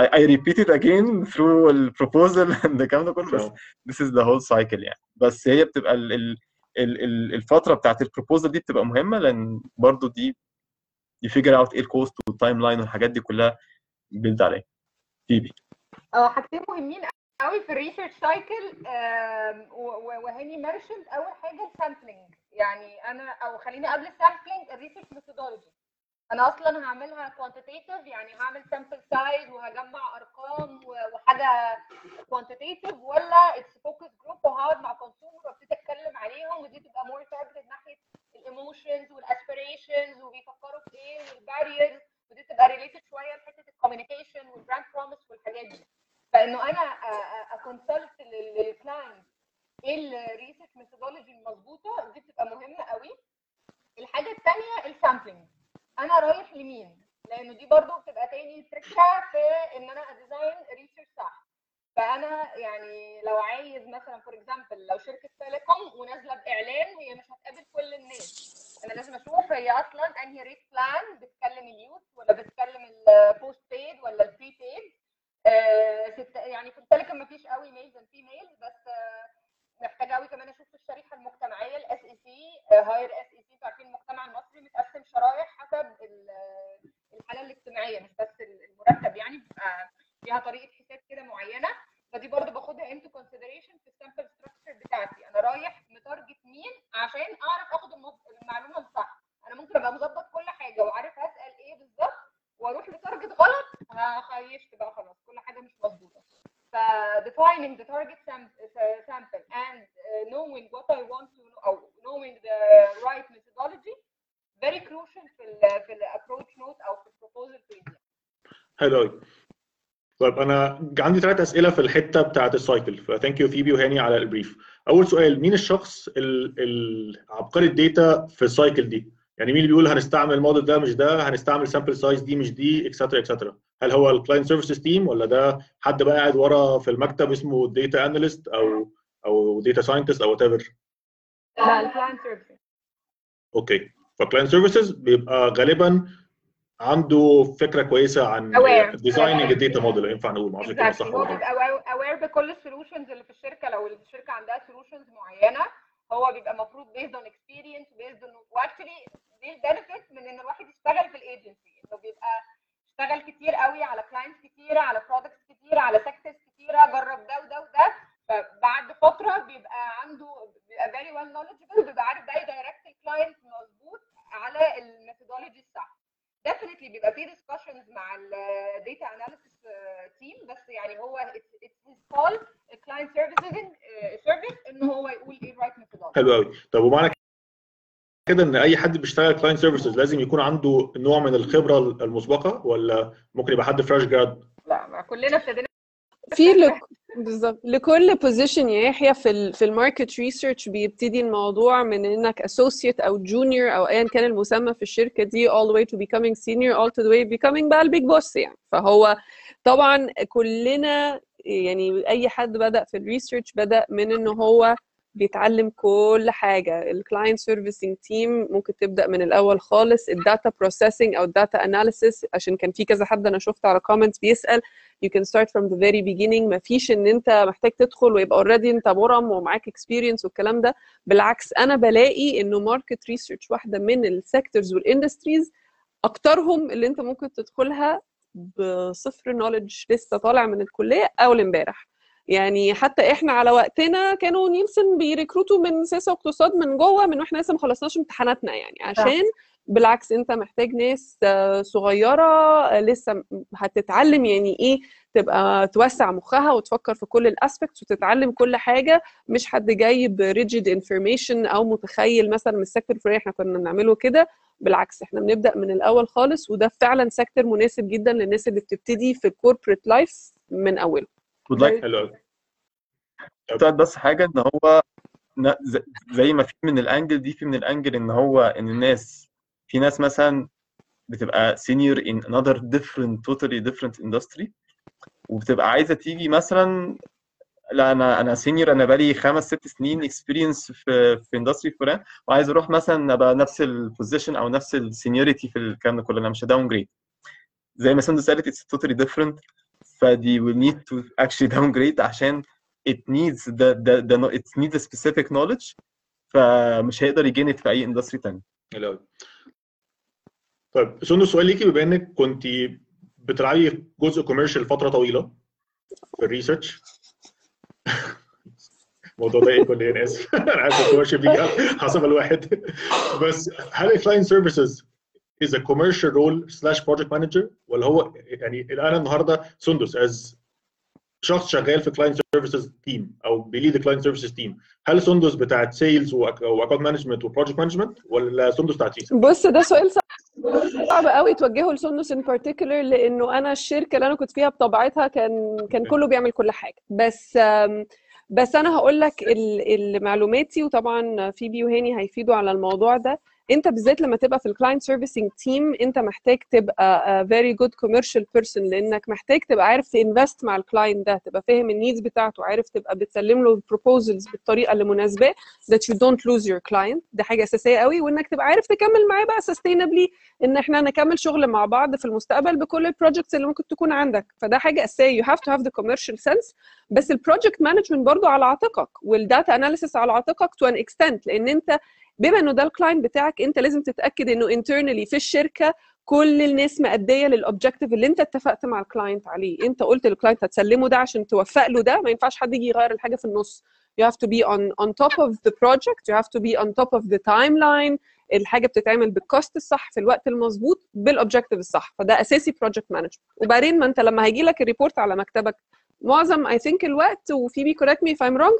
I, I repeat it again through ال proposal and الكلام ده كله بس this is the whole cycle يعني. بس هي بتبقى ال ال ال ال الفترة بتاعت ال proposal دي بتبقى مهمة لأن برضو دي ي figure out إيه ال cost وال timeline والحاجات دي كلها build عليها. فيبي. آه حاجتين مهمين قوي في ال research cycle وهاني mentioned أول حاجة ال sampling يعني أنا أو خليني قبل ال sampling ال research methodology أنا أصلا هعملها quantitative يعني هعمل sample size وهجمع أرقام وحاجة quantitative ولا it's focus group وهقعد مع consumer وابتدي أتكلم عليهم ودي تبقى more target ناحية ال emotions وال aspirations وبيفكروا في إيه وال barriers ودي بتبقى related شوية لحتة ال communication وال brand promise والحاجات دي. فإنه أنا ا consult لل client إيه ال research methodology المظبوطه دي بتبقى مهمة قوي. الحاجة الثانية ال sampling أنا رايح لمين؟ لأنه دي برضو بتبقى تاني فكره في إن أنا ا design research صح. فأنا يعني لو عايز مثلا for example لو شركة telecom ونازلة بإعلان هي مش هتقابل كل الناس. أنا لازم أشوف هي أصلا أنهي rate plan بتكلم ال youth ولا بتكلم ال postpaid ولا ال prepaid آه يعني في ال telecom مفيش قوي males and females بس آه محتاجه قوي كمان أشوف الشريحه المجتمعيه ال SEC higher SEC عارفين المجتمع المصري متقسم شرايح حسب الحاله الاجتماعيه مش بس المرتب يعني بيبقى فيها طريقه حساب كده معينه فدي برضه باخدها into consideration في ال sample structure بتاعتي أنا رايح م target مين عشان اعرف اخد المعلومه الصح أنا ممكن ابقى مظبط كل حاجة وعارف هسال إيه بالظبط وأروح ل target غلط خيشت بقى خلاص كل حاجة مش مظبوطه ف defining the target sample and uh, knowing what I want to know or knowing the right methodology very crucial في ال في ال approach note أو في ال proposal بيج حلو قوي طيب أنا عندي ثلاث اسئله في الحته بتاعت ال cycle ف thank you فيبي وهاني على ال brief اول سؤال مين الشخص العبقري ال data في ال cycle دي يعني مين اللي بيقول هنستعمل الموديل ده مش ده هنستعمل sample size دي مش دي extra extra هل هو ال client services team ولا ده حد بقى قاعد ورا في المكتب اسمه data analyst أو أو data scientist أو whatever لا ال client services okay ف client services بيبقى غالبا عنده فكرة كويسة عن designing ال data model ينفع نقول ما أعرفش كده صح ولا غلط. aware بكل ال solutions اللي في الشركة. لو الشركة عندها solutions معينة هو بيبقى المفروض based on experience based on و actually دي ال benefit من إن الواحد يشتغل في الايجنسي إنه بيبقى اشتغل كتير قوي على clients كتيرة على products كتيرة على sectors كتيرة جرب ده وده وده. فبعد فترة بيبقى عنده بيبقى very well knowledgeable بيبقى عارف بقى ي direct ال client مظبوط على ال methodology الصح. Definitely بيبقى في discussions مع ال data analysis team بس يعني هو it's his call client services service إن هو يقول إيه ال right methodology حلو قوي طب ومعنى كده إن أي حد بيشتغل client services لازم يكون عنده نوع من الخبرة المسبقة ولا ممكن يبقى حد fresh grad لا ما كلنا ابتدينا في لك... بالظبط. لكل position يا يحيى في ال في ال market research بيبتدي الموضوع من إنك associate أو junior أو ايا كان المسمى في الشركة دي all the way to becoming senior all the way becoming بقى ال big boss يعني. فهو طبعا كلنا يعني أي حد بدأ في ال research بدأ من ان هو بيتعلم كل حاجة. ال client servicing team ممكن تبدأ من الأول خالص. ال data processing أو ال data analysis عشان كان في كذا حد أنا شفت على comments بيسأل. You can start from the very beginning. مفيش إن أنت محتاج تدخل ويبقى already أنت مرم ومعاك experience والكلام ده. بالعكس أنا بلاقي إنه market research واحدة من ال sectors وال industries أكترهم اللي أنت ممكن تدخلها بصفر knowledge لسه طالع من الكلية أول امبارح. يعني حتى إحنا على وقتنا كانوا Nielsen بي recruit وا من سياسة واقتصاد من جوه من وإحنا لسه ما خلصناش امتحاناتنا يعني عشان بالعكس أنت محتاج ناس صغيرة لسه هتتعلم يعني إيه تبقى توسع مخها وتفكر في كل ال aspects وتتعلم كل حاجة. مش حد جاي ب rigid information أو متخيل مثلا من ال sector الفلاني إحنا كنا بنعمله كده. بالعكس إحنا بنبدأ من الأول خالص وده فعلا sector مناسب جدا للناس اللي بتبتدي في ال corporate life من أوله. Would like بس حاجة إن هو زي ما في من ال angle دي في من ال angle إن هو إن الناس في ناس مثلا بتبقى senior in another different totally different industry وبتبقى عايزة تيجي مثلا لا أنا أنا senior أنا بقالي خمس ست سنين experience في في industry فلان وعايز أروح مثلا أبقى نفس ال position أو نفس ال seniority في الكلام ده كله أنا مش downgrade زي ما سندس قالت it's totally different. فدي will need to actually downgrade عشان it needs the the, the it needs a specific knowledge. فمش هيقدر يجينت في أي industry تاني. حلو قوي طيب سندس سؤال ليكي بما إنك كنت بتلعبي جزء commercial فتره طويلة في ال research الموضوع ده إيه؟ كل أنا اسف أنا عارف ال commercial بيجي حسب الواحد بس هل ال client services is a commercial role slash project manager. ولا هو يعني الآن النهارده سندس as شخص شغال في client services team أو بي lead client services team هل سندس بتاعت sales و account management و project management ولا سندس بتاعت sales؟ بص ده سؤال صعب. قوي توجهه لسندس in particular لأنه أنا الشركة اللي أنا كنت فيها بطبيعتها كان كان كله بيعمل كل حاجة. بس بس أنا هقول لك معلوماتي وطبعا فيبي وهاني هيفيدوا على الموضوع ده. انت بالذات لما تبقى في ال client servicing team انت محتاج تبقى very good commercial person لانك محتاج تبقى عارف ت invest مع ال client ده تبقى فاهم ال needs بتاعته عارف تبقى بتسلم له ال proposals بالطريقة اللي مناسبة that you don't lose your client. دي حاجة أساسية قوي وإنك تبقى عارف تكمل معاه بقى sustainably إن إحنا نكمل شغل مع بعض في المستقبل بكل ال projects اللي ممكن تكون عندك. فده حاجة أساسية. You have to have the commercial sense. بس ال project management برضو على عاتقك وال data analysis على عاتقك to an extent لأن أنت بما إنه ده ال client بتاعك أنت لازم تتأكد إنه internally في الشركة كل الناس مأدية لل objective اللي أنت اتفقت مع ال client عليه. أنت قلت لل client هتسلمه ده عشان توفق له ده ما ينفعش حد يجي يغير الحاجة في النص. You have to be on on top of the project you have to be on top of the timeline الحاجة بتتعمل بال cost الصح في الوقت المظبوط بال objective الصح. فده أساسي project management وبعدين ما أنت لما هيجي لك ال report على مكتبك معظم I think الوقت وفيبي correct me if I'm wrong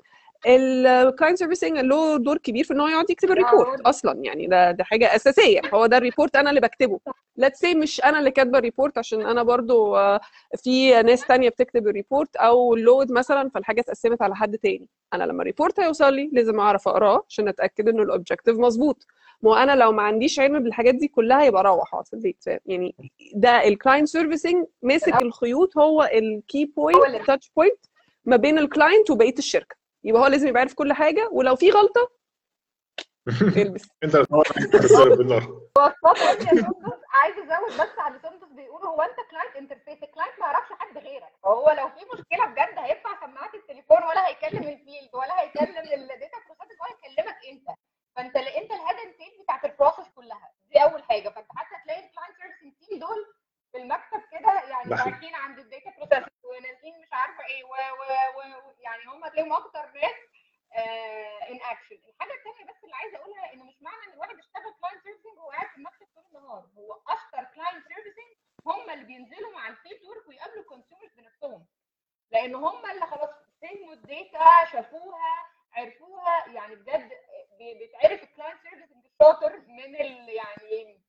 ال client servicing له دور كبير في إن هو يقعد يكتب ال report أصلا. يعني ده ده حاجة أساسية. هو ده ال report أنا اللي بكتبه. let's say مش أنا اللي كاتبة ال report عشان أنا برضو آه، في ناس تانية بتكتب ال report أو ال load مثلا فالحاجة اتقسمت على حد تاني. أنا لما ال report هيوصل لي لازم أعرف أقراه عشان أتأكد انه ال objective مظبوط. ما أنا لو ما عنديش علم بالحاجات دي كلها يبقى أروح أقعد في البيت؟ يعني ده ال client servicing ماسك الخيوط هو ال key point ال touch point ما بين ال client وبقية الشركة. يبقى هو لازم يبقى عارف كل حاجة ولو في غلطة البس. انت بالنار. عايز ازود بس على اللي سندس بيقول هو انت client interface ال client ما يعرفش حد غيرك. فهو لو في مشكلة بجد هيرفع سماعة التليفون ولا هيكلم ال field ولا هيكلم ال data processing ولا هيكلمك انت. فانت انت ال headset بتاعت ال process كلها. دي أول حاجة. فانت حتى تلاقي ال client servicing team دول في المكتب كده يعني. رايحين عند ال data processing ونازلين مش عارفة إيه و, و, و يعني هم تلاقيهم أكتر ناس in action الحاجة الثانية بس اللي عايزة أقولها إن مش معنى إن الواحد اشتغل client servicing وهو قاعد في المكتب طول النهار. هو أشطر client servicing هم اللي بينزلوا مع ال field work ويقابلوا ال consumers بنفسهم. لأن هم اللي خلاص فهموا ال data شافوها عرفوها يعني بجد بي- بيتعرف ال client servicing الشاطر من ال يعني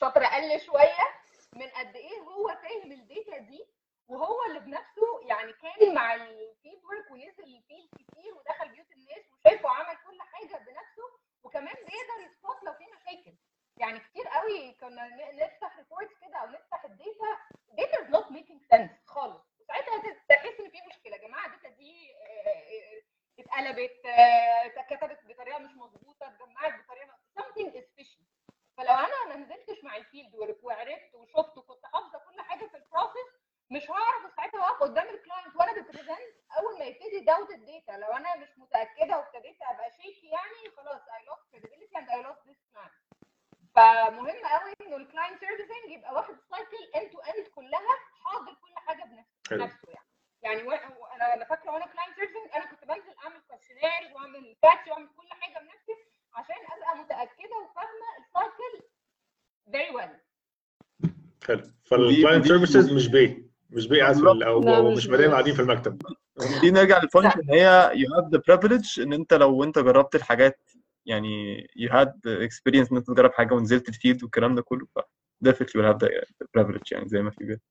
شاطر أقل شوية. من قد إيه هو فاهم ال data دي وهو اللي بنفسه يعني كان مع ال field work ونزل ال field كتير ودخل بيوت الناس وشاف وعمل كل حاجة بنفسه وكمان بيقدر ي spot لو في مشاكل. يعني كتير قوي كنا نفتح reports كده أو نفتح ال data data is not making sense خالص. ساعتها تحس إن في مشكلة. يا جماعة ال data دي آه، آه، اتقلبت آه، اتكتبت بطريقة مش مظبوطة اتجمعت بطريقة something is fishy. فلو أنا ما نزلتش مع ال field work وعرفت وشفت وكنت حافظة كل حاجة في ال process مش هعرف ساعتها أقف قدام ال client وأنا ب present أول ما يبتدي داوت الداتا لو أنا مش متأكدة وابتديت أبقى shaky يعني خلاص I lost credibility and I lost this client. فمهم قوي إنه ال client servicing يبقى واخد cycle end to end كلها حاضر كل حاجة بنفسه. نفسه يعني. يعني وأنا أنا فاكرة وأنا client servicing أنا كنت بنزل أعمل questionnaires وأعمل batch وأعمل كل حاجة بنفسي عشان أبقى متأكدة وفاهمة ال cycle very well حلو. فال client services مش بي مش بي اسفل أو مش. مدام قاعدين في المكتب. دي نرجع لل point إن هي you have the privilege إن أنت لو أنت جربت الحاجات يعني you had the experience إن أنت تجرب حاجة ونزلت ال field والكلام ده كله ف definitely will have the privilege يعني زي ما فيبي.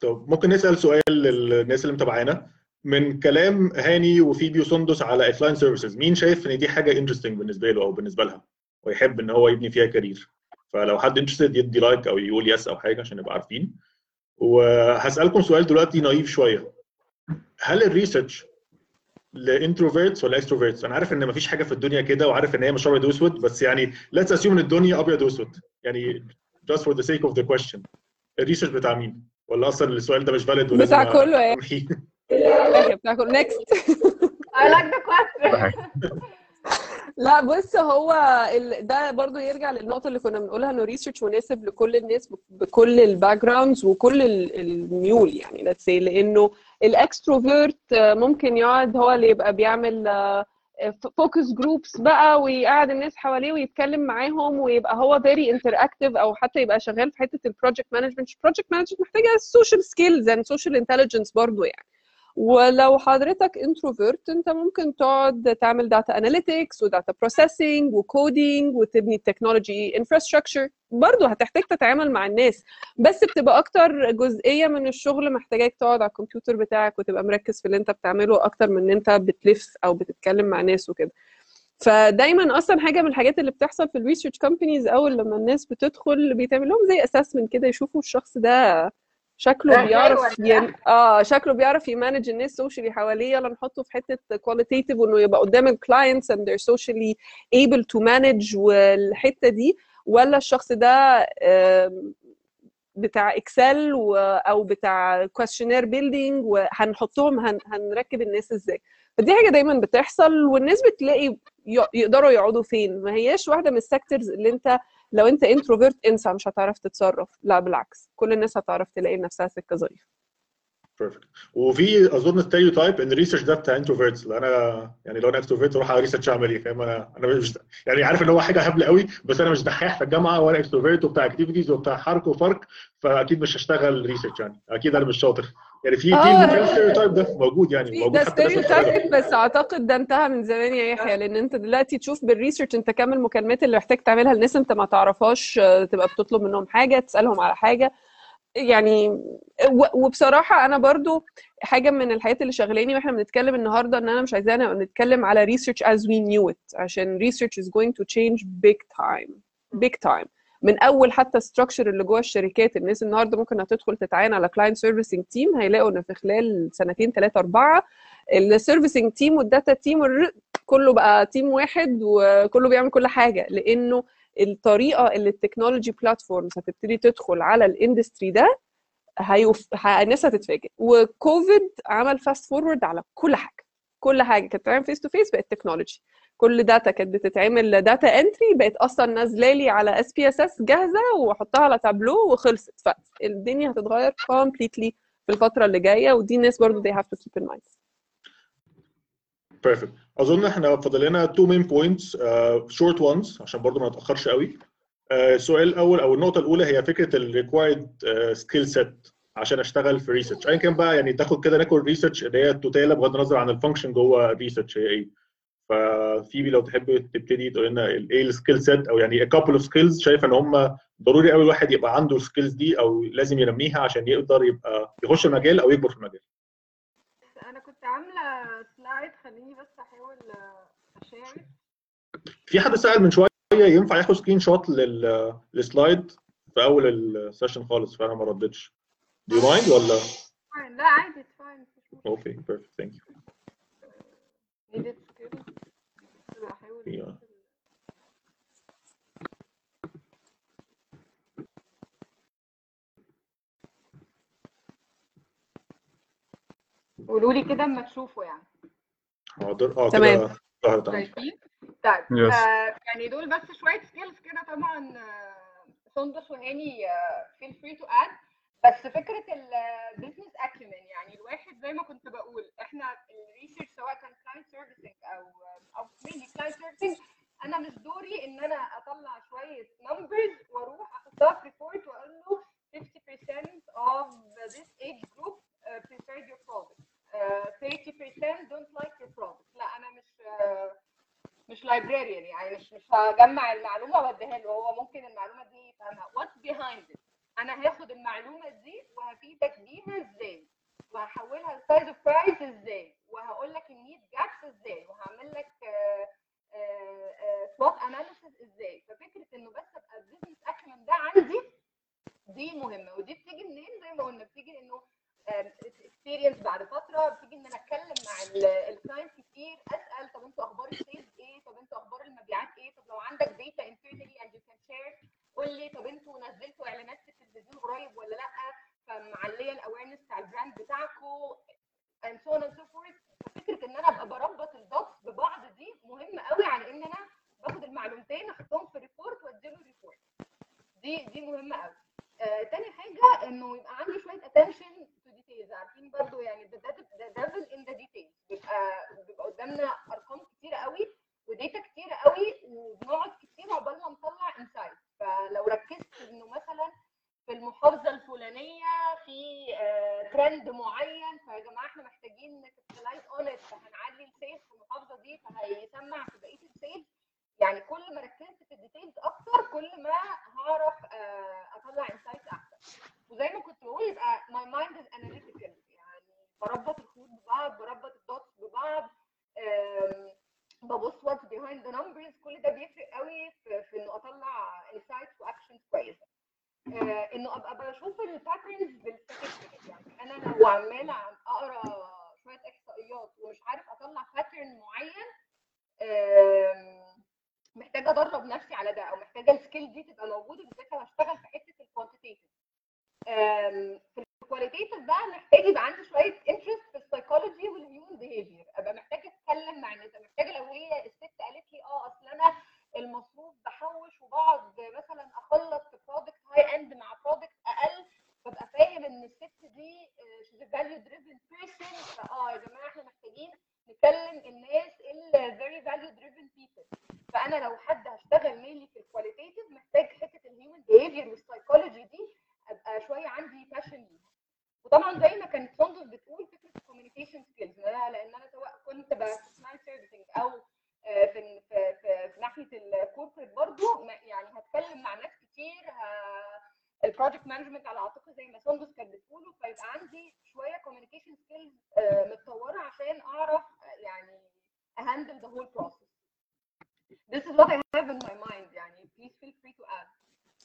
طب ممكن نسأل سؤال للناس اللي متابعانا؟ من كلام هاني وفيبي وسندس على ال client services مين شايف إن دي حاجة interesting بالنسبة له أو بالنسبة لها؟ ويحب إن هو يبني فيها career. فلو حد interested يدي like أو يقول yes أو حاجة عشان نبقى عارفين. وهسألكم سؤال دلوقتي naive شوية. هل ال research ل introverts ولا extroverts؟ أنا عارف إن مفيش حاجة في الدنيا كده وعارف إن هي مش أبيض وأسود بس يعني let's assume إن الدنيا أبيض وأسود. يعني just for the sake of the question. ال research بتاع مين؟ ولا أصلا السؤال ده مش ولازم بتاع كله يعني. بتاع كله next I like the question. لا بص هو ال... ده برضو يرجع للنقطة اللي كنا بنقولها إنه research مناسب لكل الناس ب- بكل ال backgrounds وكل ال- الميول يعني say لإنه ال extrovert ممكن يقعد هو اللي يبقى بيعمل focus groups بقى ويقعد الناس حواليه ويتكلم معاهم ويبقى هو very interactive أو حتى يبقى شغال في حتة ال project management ال project management محتاجة social skills and social intelligence برضو يعني. ولو حضرتك introvert انت ممكن تقعد تعمل data analytics و data processing و coding وتبني ال technology infrastructure برضه هتحتاج تتعامل مع الناس بس بتبقى أكتر جزئية من الشغل محتاجاك تقعد على الكمبيوتر بتاعك وتبقى مركز في اللي انت بتعمله أكتر من إن انت بتلف أو بتتكلم مع ناس وكده. فدايما أصلا حاجة من الحاجات اللي بتحصل في ال research companies أول لما الناس بتدخل بيتعمل لهم زي assessment كده يشوفوا الشخص ده شكله ده بيعرف ده. ين... آه شكله بيعرف ي manage الناس socially حواليه. يلا نحطه في حتة qualitative وإنه يبقى قدام ال clients and they're socially able to manage والحتة دي. ولا الشخص ده بتاع Excel و... أو بتاع questionnaire building وهنحطهم هن... هنركب الناس إزاي. فدي حاجة دايما بتحصل والناس بتلاقي ي... يقدروا يقعدوا فين؟ ما هياش واحدة من ال sectors اللي أنت لو انت introvert انسى مش هتعرف تتصرف. لا بالعكس. كل الناس هتعرف تلاقي نفسها سكة ظريفة. perfect وفي أظن stereotype إن ال research ده بتاع introverts أنا يعني لو أنا extrovert أروح على research أعمل إيه؟ فاهم؟ أنا أنا مش يعني عارف إن هو حاجة هبلة قوي بس أنا مش دحيح في الجامعة وأنا extrovert وبتاع activities وبتاع حرك وفرق فأكيد مش هشتغل research يعني. أكيد أنا مش شاطر. يعني في آه. في ال stereotype ده موجود يعني موجود ده الصغيرة. stereotype بس أعتقد ده انتهى من زمان يا يحيى لأن أنت دلوقتي تشوف بال research أنت كم المكالمات اللي محتاج تعملها لناس أنت ما تعرفهاش آه، تبقى بتطلب منهم حاجة تسألهم على حاجة. يعني وبصراحة أنا برضو حاجة من الحاجات اللي شغلاني وإحنا بنتكلم النهارده إن أنا مش عايزانا نتكلم على research as we knew it عشان research is going to change big time big time. من أول حتى ال structure اللي جوه الشركات الناس النهارده ممكن هتدخل تتعين على client servicing team هيلاقوا إن في خلال سنتين ثلاثة أربعة ال servicing team وال data team كله بقى team واحد وكله بيعمل كل حاجة لأنه الطريقة اللي ال technology platforms هتبتدي تدخل على ال industry ده هيوف... الناس هتتفاجئ. وكوفيد عمل fast forward على كل حاجة. كل حاجة كانت بتتعمل face to face بقت technology كل data كانت بتتعمل data entry بقت أصلا نازلة لي على SPSS جاهزة وأحطها على تابلو وخلصت. فالدنيا هتتغير completely في الفترة اللي جاية ودي الناس برضو they have to keep in mind. perfect أظن إحنا فاضل لنا two main points short ones عشان برضو ما نتأخرش قوي. آه، السؤال الأول أو النقطة الأولى هي فكرة ال required skill set عشان أشتغل في research ايا كان بقى يعني تاخد كده ناكل research اللي هي ال total بغض النظر عن ال function جوه ال research هي إيه. ففيبي لو تحب تبتدي تقول لنا إيه ال skill set أو يعني couple of skills شايفه إن هم ضروري قوي الواحد يبقى عنده ال skills دي أو لازم ينميها عشان يقدر يبقى يخش المجال أو يكبر في المجال أنا كنت عامله slide خليني بس أحاول اشارك في حد سأل من شوية ينفع ياخد screenshot لل- لل slide في أول ال session خالص؟ فأنا ما ردتش. Do you mind ولا. لا عادي مشكلة. okay perfect thank you. قولوا لي كده أما تشوفوا يعني. حاضر آه تمام. كده ظهرت عندي شايفين طيب Yes. آه يعني دول بس شوية skills كده طبعا آه، سندس وهاني feel free to add بس فكرة ال business acumen يعني الواحد زي ما كنت بقول إحنا ال research سواء كان client servicing أو أو mainly client servicing أنا مش دوري إن أنا أطلع شوية numbers وأروح أحطها في report وأقول له 50% of this age group uh, preferred your product. Uh, 30% don't like your product. لا أنا مش uh, مش librarian يعني مش مش هجمع المعلومة وأديها له. هو ممكن المعلومة دي يفهمها. what's behind أنا هاخد المعلومة دي وهفيدك بيها إزاي؟ وهحولها ل size of prize إزاي؟ وهقول لك ال need gaps إزاي؟ وهعمل لك SWOT analysis إزاي؟ ففكرة إنه بس أبقى ال business acumen ده عندي دي مهمة. ودي بتيجي منين؟ زي ما قلنا بتيجي إنه experience بعد فترة. بتيجي إن أنا أتكلم مع ال client كتير.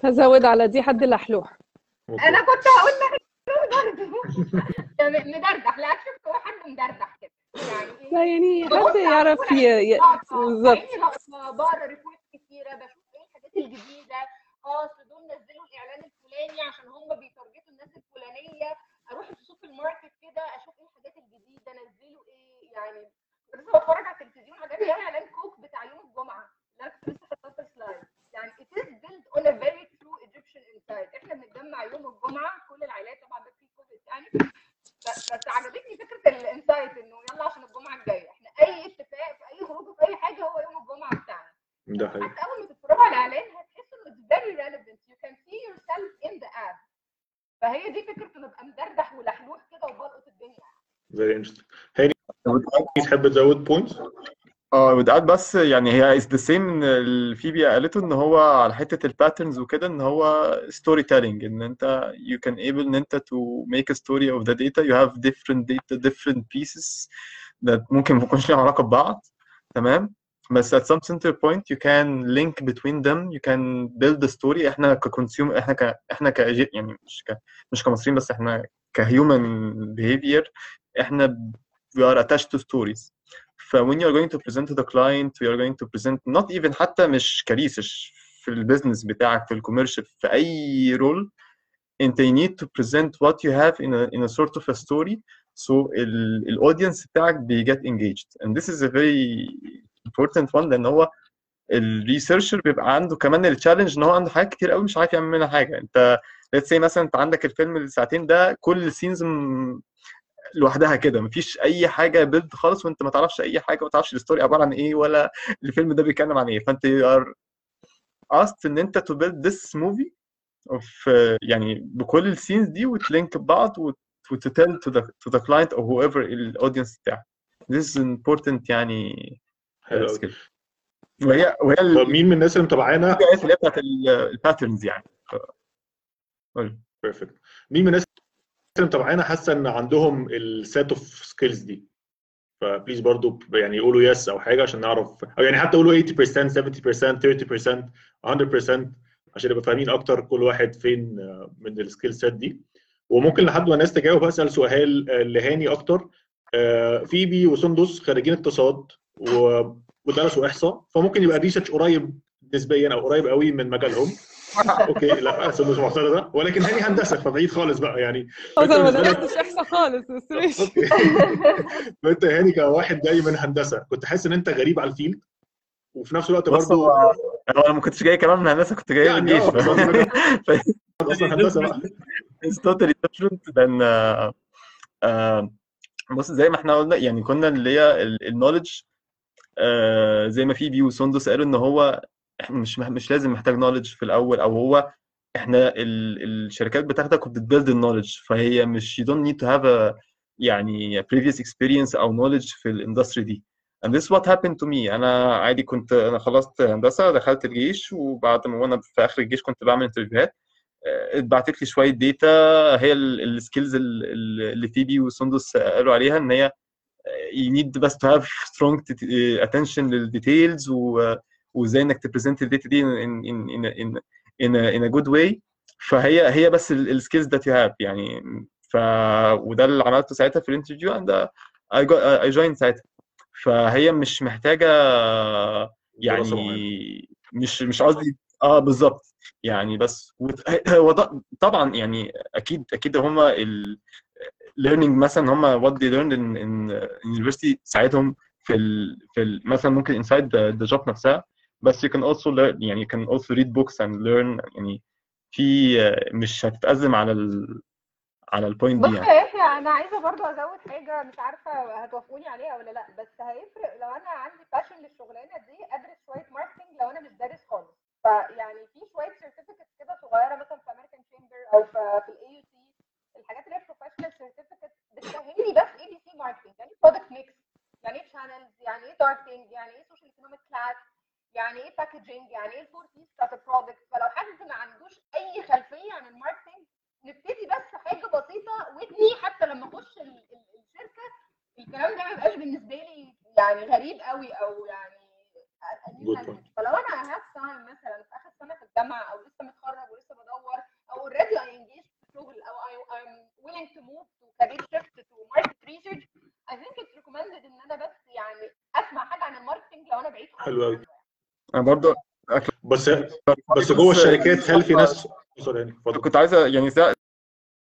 هزود على دي حد لحلوح. أنا كنت هقول لك برضه. يعني مدردح. لا شفت هو حد مدردح كده. يعني لا يعني حد يعرف. بالظبط عيني لقطة، بقرا report كتيره بشوف إيه الحاجات الجديده آه اصل دول نزلوا الاعلان الفلاني عشان هم بي target وا الناس الفلانيه أروح أشوف ال market كده أشوف إيه الحاجات الجديده نزلوا إيه يعني كنت لسه بتفرج على التلفزيون عجبني قوي اعلان كوك بتاع يوم الجمعه اللي أنا كنت لسه حاطاه في ال slide يعني it is built on a very true Egyptian insight إحنا بنتجمع يوم الجمعه كل العائلات طبعا ده في كوفيد يعني ف- بس عجبتني فكره ال insight انه يلا عشان الجمعه الجايه إحنا اي اتفاق في اي خروج في اي حاجة هو يوم الجمعه بتاعنا ده حقيقي حتى اول ما تتفرجوا على الاعلان هتحسوا انه it's very relevant you can see yourself in the ad فهي دي فكره انه ابقى مدردح ولحلوح كده وبلقط الدنيا very interesting هاني تحب تزود points آه ودقات بس يعني هي is the same إن ال فيبي قالته إن هو على حتة ال patterns وكده إن هو storytelling إن أنت you can able إن أنت to make a story of the data. You have different data different pieces that ممكن ما يكونش ليهم علاقة ببعض. تمام؟ بس at some center point you can link between them. You can build the story. إحنا ك consumer إحنا ك إحنا ك يعني مش ك مش كمصريين بس إحنا ك human behavior إحنا we are attached to stories. ف when you are going to present to the client we are going to present not even حتى مش كريسش في ال business بتاعك في ال commercial في أي role أنت you need to present what you have in a, in a sort of a story. So ال- ال audience بتاعك get engaged. And this is a very important one لأن هو ال researcher بيبقى عنده كمان ال challenge إن هو عنده حاجات كتير قوي مش عارف يعمل منها حاجة. أنت let's say مثلا أنت عندك الفيلم الساعتين ده كل ال scenes لوحدها كده. مفيش أي حاجة build خالص وأنت ما تعرفش أي حاجة وما تعرفش ال story عبارة عن إيه ولا الفيلم ده بيتكلم عن إيه. فأنت are asked إن أنت build this movie of uh, يعني بكل ال scenes دي وت link ببعض وت to tell to the to the client or whoever ال audience بتاعك. This is important يعني حلو وهي وهي ال- مين من الناس اللي متابعانا؟ اللي هي بتاعت ال patterns يعني. ف-. perfect مين من الناس اللي متابعانا حاسة إن عندهم ال set of skills دي. ف please برضو يعني يقولوا yes أو حاجة عشان نعرف أو يعني حتى يقولوا 80% 70% 30% 100% عشان نبقى فاهمين أكتر كل واحد فين آه، من ال skill set دي. وممكن لحد ما الناس تجاوب اسال سؤال آه، لهاني أكتر. آه، فيبي وسندس خريجين اقتصاد ودرسوا إحصاء. فممكن يبقى ال research قريب نسبيا أو قريب قوي من مجالهم. okay لا سندس معترضة. ولكن هاني هندسة فبعيد خالص بقى يعني. أصلا ما بالنسبة لك- درستش احصاء خالص بس ماشي. فأنت يا هاني كواحد جاي من هندسة. كنت حاسس إن أنت غريب على ال field؟ وفي نفس الوقت برضه أنا ما كنتش جاي كمان من هندسة كنت جاي من يعني الجيش. بالظبط. أصلا هندسة بقى. Uh, uh, بص زي ما إحنا قلنا يعني كنا اللي هي ال knowledge زي ما فيبي وسندس قالوا إن هو مش مش لازم محتاج knowledge في الأول أو هو إحنا ال, الشركات بتاعتك بت build ال knowledge فهي مش don't need to have a يعني previous experience أو knowledge في ال industry دي. And this is what happened to me. أنا عادي كنت أنا خلصت هندسة دخلت الجيش وبعد ما وأنا في آخر الجيش كنت بعمل interview هات اتبعتت لي شوية data هي ال skills اللي فيبي وسندس قالوا عليها إن هي you need بس to have strong attention لل details و وازاي انك ت present ال data دي in in in in in a, in a good way. فهي هي بس ال skills that you have يعني. ف وده اللي عملته ساعتها في ال interview got I joined ساعتها. فهي مش محتاجة. يعني مش مش قصدي آه بالظبط. يعني بس طبعا يعني أكيد أكيد هم ال learning مثلا هم what they learned in, in university ساعدهم في ال في ال مثلا ممكن inside the, the job نفسها. بس you can also learn يعني you can also read books and learn يعني في مش هتتأزم على ال على ال point دي يا يعني. يحيى أنا عايزة برضو أزود حاجة مش عارفة هتوافقوني عليها ولا لأ بس هيفرق لو أنا عندي passion للشغلانة دي أدرس شوية marketing لو أنا مش دارس خالص. فيعني في شوية certificates كده صغيرة مثلا في American Chamber أو في في ال AUC الحاجات اللي هي professional certificates بتسهل لي بس ABC marketing يعني product mix يعني إيه channels يعني إيه targeting يعني إيه social economic class يعني إيه packaging يعني إيه ال four Ps بتاعت ال product فلو حد ما عندوش أي خلفية عن ال marketing نبتدي بس حاجة بسيطة ودني حتى لما أخش ال- ال- الشركة الكلام ده ما يبقاش بالنسبة لي يعني غريب قوي أو يعني. فلو أنا have time مثلا في آخر سنة في الجامعة أو لسه متخرج ولسه بدور أو already engaged في شغل أو I I'm willing to move to career shift to market research I think it's recommended إن أنا بس يعني أسمع حاجة عن ال marketing لو أنا بعيد حلو أوي. أنا برضو بس بس جوه الشركات هل في ناس يعني كنت عايز يعني زي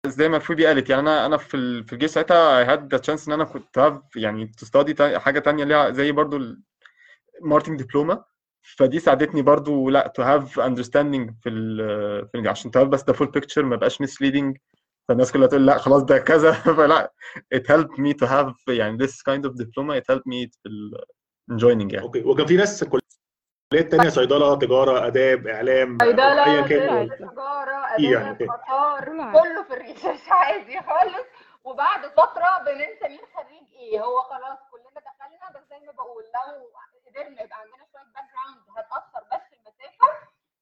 زي ما فيبي قالت يعني أنا أنا في في الجيش ساعتها I had the chance إن أنا كنت have يعني study تا- حاجة تانية ليها زي برضو ال marketing دبلومه فدي ساعدتني برضو لا to have understanding في ال عشان تعرف بس the full picture ما بقاش misleading. فالناس كلها تقول لا خلاص ده كذا. فلا it helped me to have يعني this kind of diploma. It helped me في ال in joining يعني. okay. وكان في ناس كليات تانية صيدلة تجارة آداب إعلام صيدلة أيا كان؟ طب، تجارة إيه يعني، اداب okay. اثار كله في ال research عادي خالص. وبعد فترة بننسى مين خريج إيه. هو خلاص كلنا دخلنا بس زي ما بقول لو قدرنا يبقى عندنا شوية background هتأثر. بس في المسافة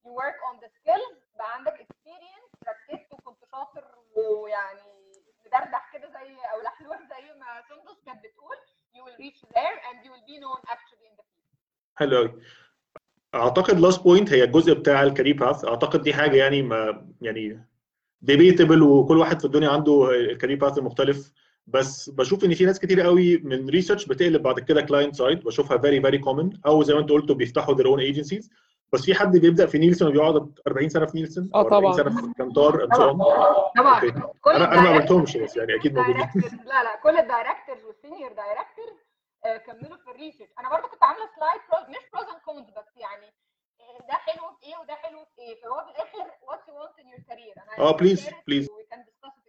you work on the skills. بقى عندك experience. ركزت وكنت شاطر ويعني مدردح كده زي أو لحلوح زي ما سندس كانت بتقول. You will reach there and you will be known actually in the field حلو قوي أعتقد last point هي الجزء بتاع ال career path أعتقد دي حاجة يعني ما يعني debatable وكل واحد في الدنيا عنده ال career path المختلف. بس بشوف إن في ناس كتير قوي من research بتقلب بعد كده client side بشوفها very very common أو زي ما أنت قلت بيفتحوا their own agencies. بس في حد بيبدأ في Nielsen وبيقعد 40 سنة في Nielsen؟ آه أو 40 طبعا. سنة في Kantar. طبعا. كل أنا أنا ما عملتهمش بس يعني أكيد موجودين. لا لا. كل ال directors وال senior directors كملوا في ال research أنا برضو كنت عاملة slide مش pros and cons بس يعني آه، ده حلو في إيه وده حلو في إيه. فهو في الآخر you want in your career. أنا آه، discuss it.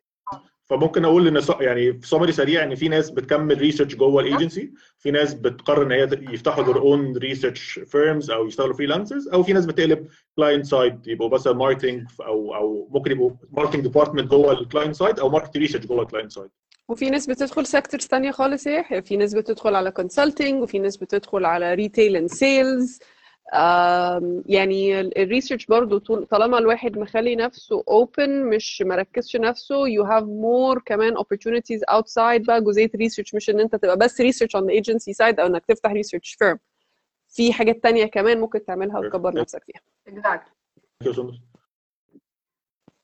فممكن أقول إن يعني في سمري سريع إن في ناس بتكمل research جوه ال agency في ناس بتقرر إن هي يفتحوا their own research firms أو يشتغلوا freelancers أو في ناس بتقلب client side يبقوا مثلا marketing أو أو ممكن يبقوا marketing department جوه ال client side أو market research جوه ال client side وفي ناس بتدخل sectors تانية خالص يا يحيى في ناس بتدخل على consulting وفي ناس بتدخل على retail and sales يعني ال research برضو طول- طالما الواحد مخلي نفسه open مش مركزش نفسه you have more كمان opportunities outside بقى جزئية research مش إن أنت تبقى بس research on the agency side أو إنك تفتح research firm. في حاجات تانية كمان ممكن تعملها وتكبر نفسك فيها. Exactly.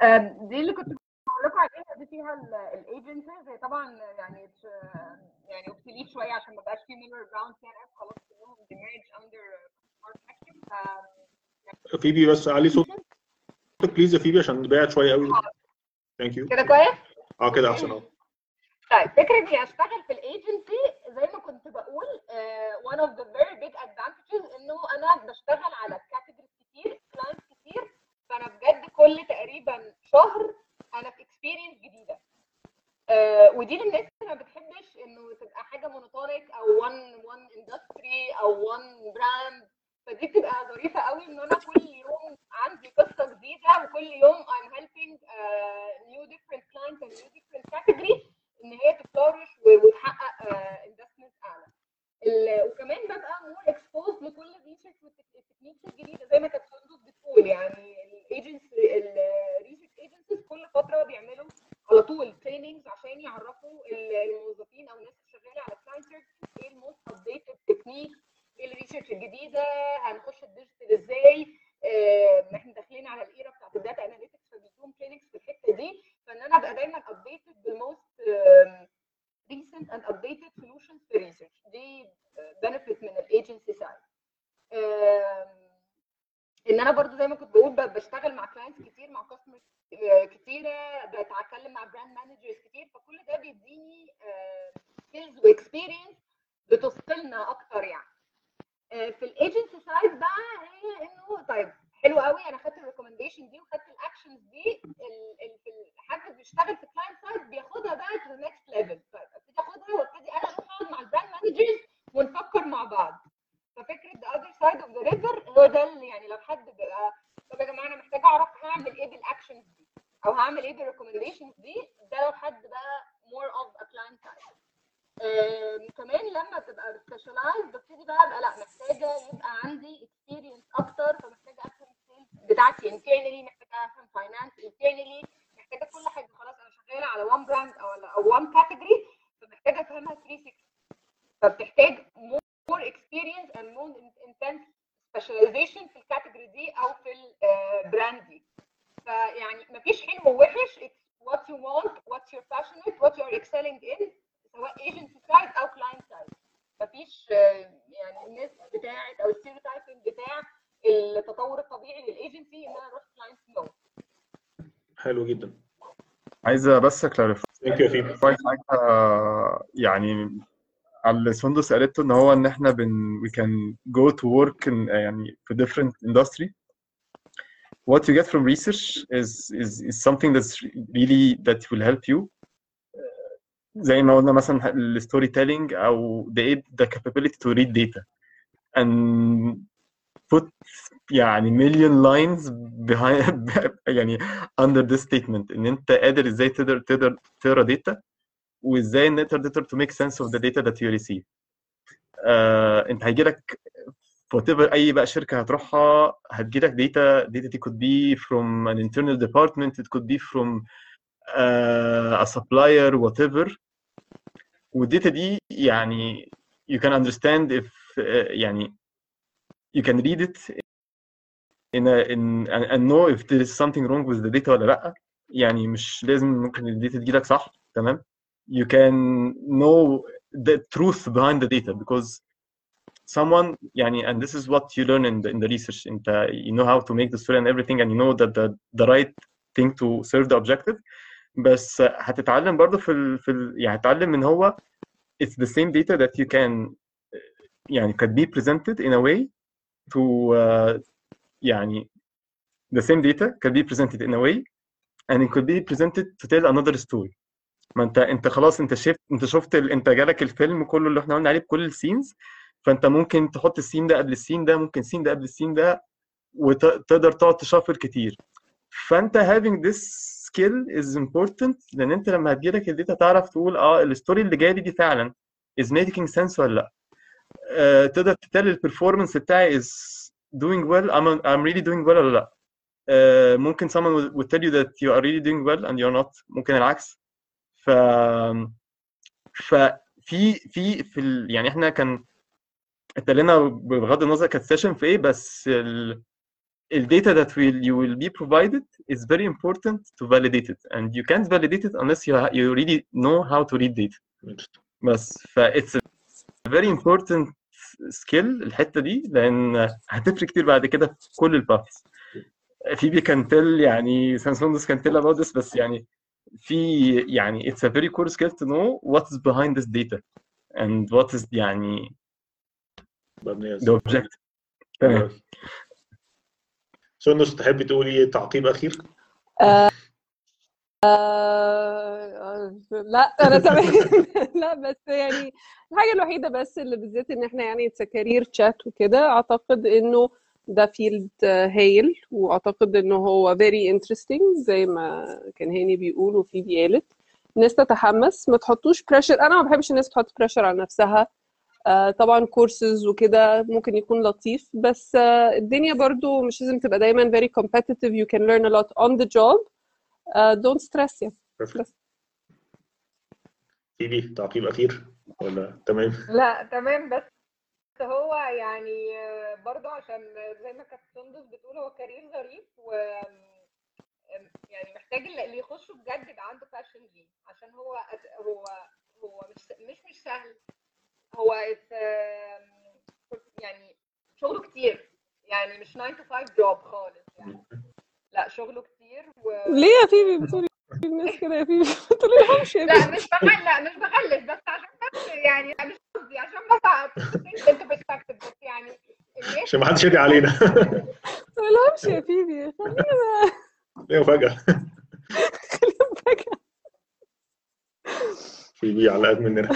آم، دي اللي كنت لكم عليها دي فيها ال agencies هي طبعا يعني يعني obsolete شوية عشان ما بقاش في middle ground فيها ناس خلاص كلهم they merged اندر فيبي بس علي صوتك please يا فيبي عشان بعد شوية قوي. Thank you كده كويس؟ آه كده أحسن. آه. طيب فكرة إني أشتغل في الايجنسي زي ما كنت بقول one of the very big advantages إنه أنا بشتغل على categories كتير clients كتير. فأنا بجد كل تقريبا شهر أنا في experience جديدة. uh, ودي للناس اللي ما بتحبش إنه تبقى حاجة monotonic أو one one industry أو one brand. فدي بتبقى ظريفة قوي إن أنا كل يوم عندي قصة جديدة وكل يوم helping uh, new different clients and new different إن هي ت flourish وتحقق investment أعلى. ال- وكمان ببقى more exposed لكل ال research وال techniques الجديدة زي ما كانت سندس بتقول. يعني ال agency ال research agencies كل فترة بيعملوا على طول trainings عشان يعرفوا ال- الموظفين أو الناس اللي شغاله على client إيه ال most updated technique إيه ال research الجديدة هنخش ال digital ان أنا برضو زي ما كنت بقول ب- بشتغل مع clients كتير مع customers كتيره بتكلم مع brand managers كتير فكل ده بيديني skills و experience بتثقلنا أكتر يعني آه، في ال agency side بقى هي انه طيب حلو قوي أنا خدت ال recommendation دي وخدت ال actions دي ال- ال- في ال- حد بيشتغل في client side بياخدها بقى to next level طيب ابتدي اخدها وابتدي أنا أروح اقعد مع ال brand managers ونفكر مع بعض ففكره the other side of the river هو ده اللي يعني لو حد بقى طب يا جماعة أنا محتاجه اعرف هعمل إيه بال actions دي أو هعمل إيه بال recommendations دي ده لو حد بقى more of a client side آم، كمان لما تبقى specialized ببتدي بقى ابقى لا محتاجه يبقى عندي experience أكتر فمحتاجه افهم ال sales بتاعتي internally محتاجه افهم finance internally محتاجه كل حاجة خلاص أنا شغاله على one brand أو على أو one category فمحتاجه افهمها 360 فبتحتاج more experience and more intense specialization في ال category دي أو في ال brand دي فيعني مفيش حلو ووحش it's what you want what you're passionate what you're excelling in سواء agency side أو client side مفيش آه، يعني الناس بتاعت أو ال stereotyping بتاع التطور الطبيعي للايجنسي ان أنا أروح client no حلو جدا عايزه بس clarify حاجة يعني اللي سندس قالته ان هو ان إحنا بن we can go to work in يعني في different industry what you get from research is is is something that's really that will help you زي ما قلنا مثلا الستوري تيلينج أو the the capability to read data and put يعني million lines behind يعني under this statement ان انت قادر إزاي تقدر تقدر تقرا data وازاي ان انت تقدر make sense of the data that you receive آه انت هيجي لك whatever اي بقى شركه هتروحها هتجي لك data data دي could be from an internal department it could be from uh, a supplier whatever والداتا دي يعني you can understand if uh, يعني you can read it in a, in and, and know if there is something wrong with the data ولا لا يعني مش لازم ممكن الداتا تجيلك صح تمام you can know the truth behind the data because someone يعني and this is what you learn in the, in the research انت you know how to make the story and everything and you know that the, the right thing to serve the objective بس هتتعلم برضه في ال, في ال, يعني هتتعلم ان هو it's the same data that you can يعني could be presented in a way to uh, يعني the same data can be presented in a way and it could be presented to tell another story ما انت انت خلاص انت شفت انت شفت. انت جالك الفيلم كله اللي إحنا قلنا عليه بكل ال scenes فانت ممكن تحط ال scene ده قبل ال scene ده ممكن ال scene ده قبل ال scene ده وتقدر تقعد ت shuffle كتير فانت having this skill is important لأن انت لما هتجيلك ال data تعرف تقول آه ال story اللي جاي لي دي فعلا is making sense ولا لأ آه تقدر ت tell ال performance بتاعي is doing well I'm, I'm really doing well ولا لا آه ممكن someone would, would tell you that you are really doing well and you're not ممكن العكس ف ففي في في ال... يعني احنا كان اتكلمنا بغض النظر كانت سيشن في ايه بس ال... الداتا that will you will be provided is very important to validate it and you can't validate it unless you you really know how to read data بس ف it's a very important skill الحتة دي لأن هتفرق كتير بعد كده في كل الباثs فيبي كان تل يعني سانسوندس كان تل about this بس يعني في يعني it's a very core skill to know what is behind this data and what is يعني the objective تمام. سندس تحبي تقولي تعقيب أخير؟ آه لا أنا تمام. لا بس يعني الحاجة الوحيدة بس اللي بالذات إن إحنا يعني career chat وكده أعتقد إنه ده field هايل وأعتقد إنه هو very interesting زي ما كان هاني بيقول وفيبي قالت. الناس تتحمس ما تحطوش pressure أنا ما بحبش الناس تحط pressure على نفسها. آه طبعا كورسز وكده ممكن يكون لطيف بس آه الدنيا برضو مش لازم تبقى دايما very competitive you can learn a lot on the job. Uh, don't stress يعني بس. فيبي تعقيب أخير ولا تمام؟ لا تمام بس هو يعني برضه عشان زي ما كانت سندس بتقول هو career ظريف و يعني محتاج اللي يخشه بجد يبقى عنده passion ليه عشان هو هو هو مش مش مش سهل. هو يعني شغله كتير. يعني مش 9 to 5 جوب خالص يعني. لا شغله كتير و... ليه يا فيبي بتقولي الناس كده يا فيبي ما تقوليلهمش يا لا فيبي مش بغلس لا مش بغلس بس عشان بس يعني لا مش قصدي عشان بس انت بتكتب بس يعني عشان ما حدش يدعي علينا. ما تقوليلهمش يا فيبي خلينا ليه مفاجأة؟ خلينا فجأة في بي على قد مننا.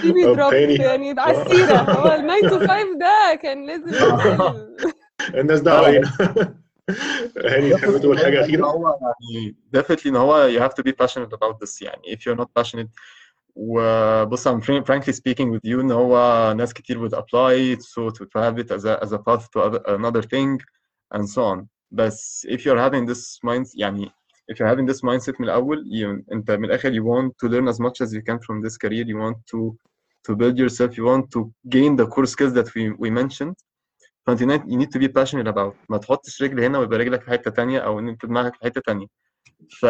فيبي دروب تاني. يعني على السيرة. هو ال 9 to 5 ده كان لازم. الناس دعوا علينا. هاني تحب تقول حاجه إن اخيره هو يعني definitely ان هو you have to be passionate about this يعني if you're not passionate وبص I'm fran- frankly speaking with you ان هو ناس كتير would apply so to, to have it as a, as a path to other, another thing and so on بس if you're having this mind يعني if you're having this mindset من الأول you, انت من الآخر you want to learn as much as you can from this career you want to to build yourself you want to gain the core skills that we, we mentioned فانت you need to be passionate about ما تحطش رجل هنا ويبقى رجلك في حتة تانية أو ان انت دماغك في حتة تانية ف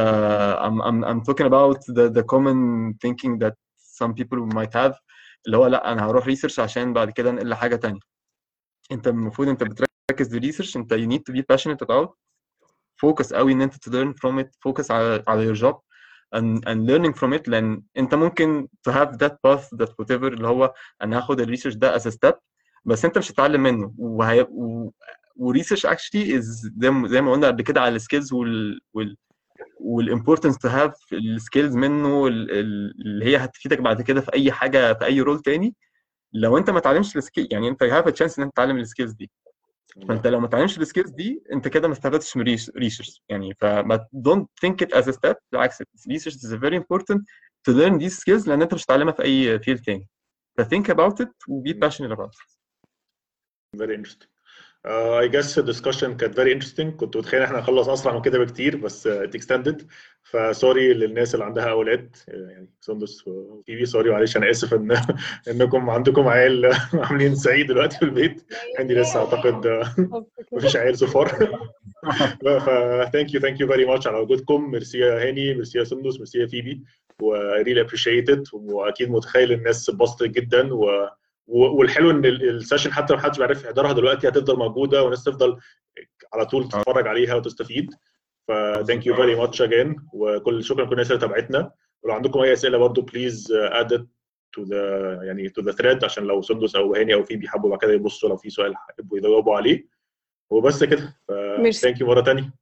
I'm, I'm, I'm talking about the, the common thinking that some people might have اللي هو لا أنا هروح research عشان بعد كده انقل لحاجة تانية انت المفروض انت بتركز في ال research انت you need to be passionate about focus قوي ان انت to learn from it focus على على your job and, and learning from it لأن انت ممكن to have that path that whatever اللي هو أنا هاخد ال research ده as a step بس انت مش هتتعلم منه. وهي و... و research actually is زي ما قلنا قبل كده على السكيلز وال وال والimportance to have السكيلز منه ال- ال- اللي هي هتفيدك بعد كده في أي حاجة في أي role تاني. لو انت ما اتعلمتش ال skill يعني انت have a chance إن انت تتعلم ال skills دي. فانت لو ما اتعلمتش ال skills دي انت كده ما استفدتش من research يعني فما don't think it as a step. بالعكس research is very important to learn these skills لأن انت مش هتتعلمها في أي field تاني. ف think about it و be passionate about it. Very interesting. Uh, I guess the discussion كانت very interesting. كنت متخيل إحنا هنخلص أسرع من كده بكتير بس uh, it extended. ف sorry للناس اللي عندها أولاد. Uh, يعني سندس وفيبي sorry معلش أنا آسف إن إنكم عندكم عيال عاملين سعيد دلوقتي في البيت. عندي لسه أعتقد uh, مفيش عيال so far. ف thank you thank you very much على وجودكم. ميرسي يا هاني ميرسي يا سندس ميرسي يا فيبي. و I really appreciate it. وأكيد متخيل الناس اتبسطت جدا و- والحلو إن ال- ال session حتى لو محدش بيعرف يحضرها دلوقتي هتفضل موجودة والناس تفضل على طول تتفرج عليها وتستفيد. ف thank you very much again. وكل شكرا لكل الناس اللي تابعتنا. ولو عندكم أي أسئلة برضو please add it to the يعني to the thread عشان لو سندس أو هاني أو فيبي يحبوا بعد كده يبصوا لو في سؤال يحبوا يجاوبوا عليه. وبس كده. thank you مرة ثانية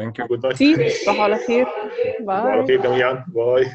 thank you. goodbye تصبحوا على خير. على باي خير جميعا. باي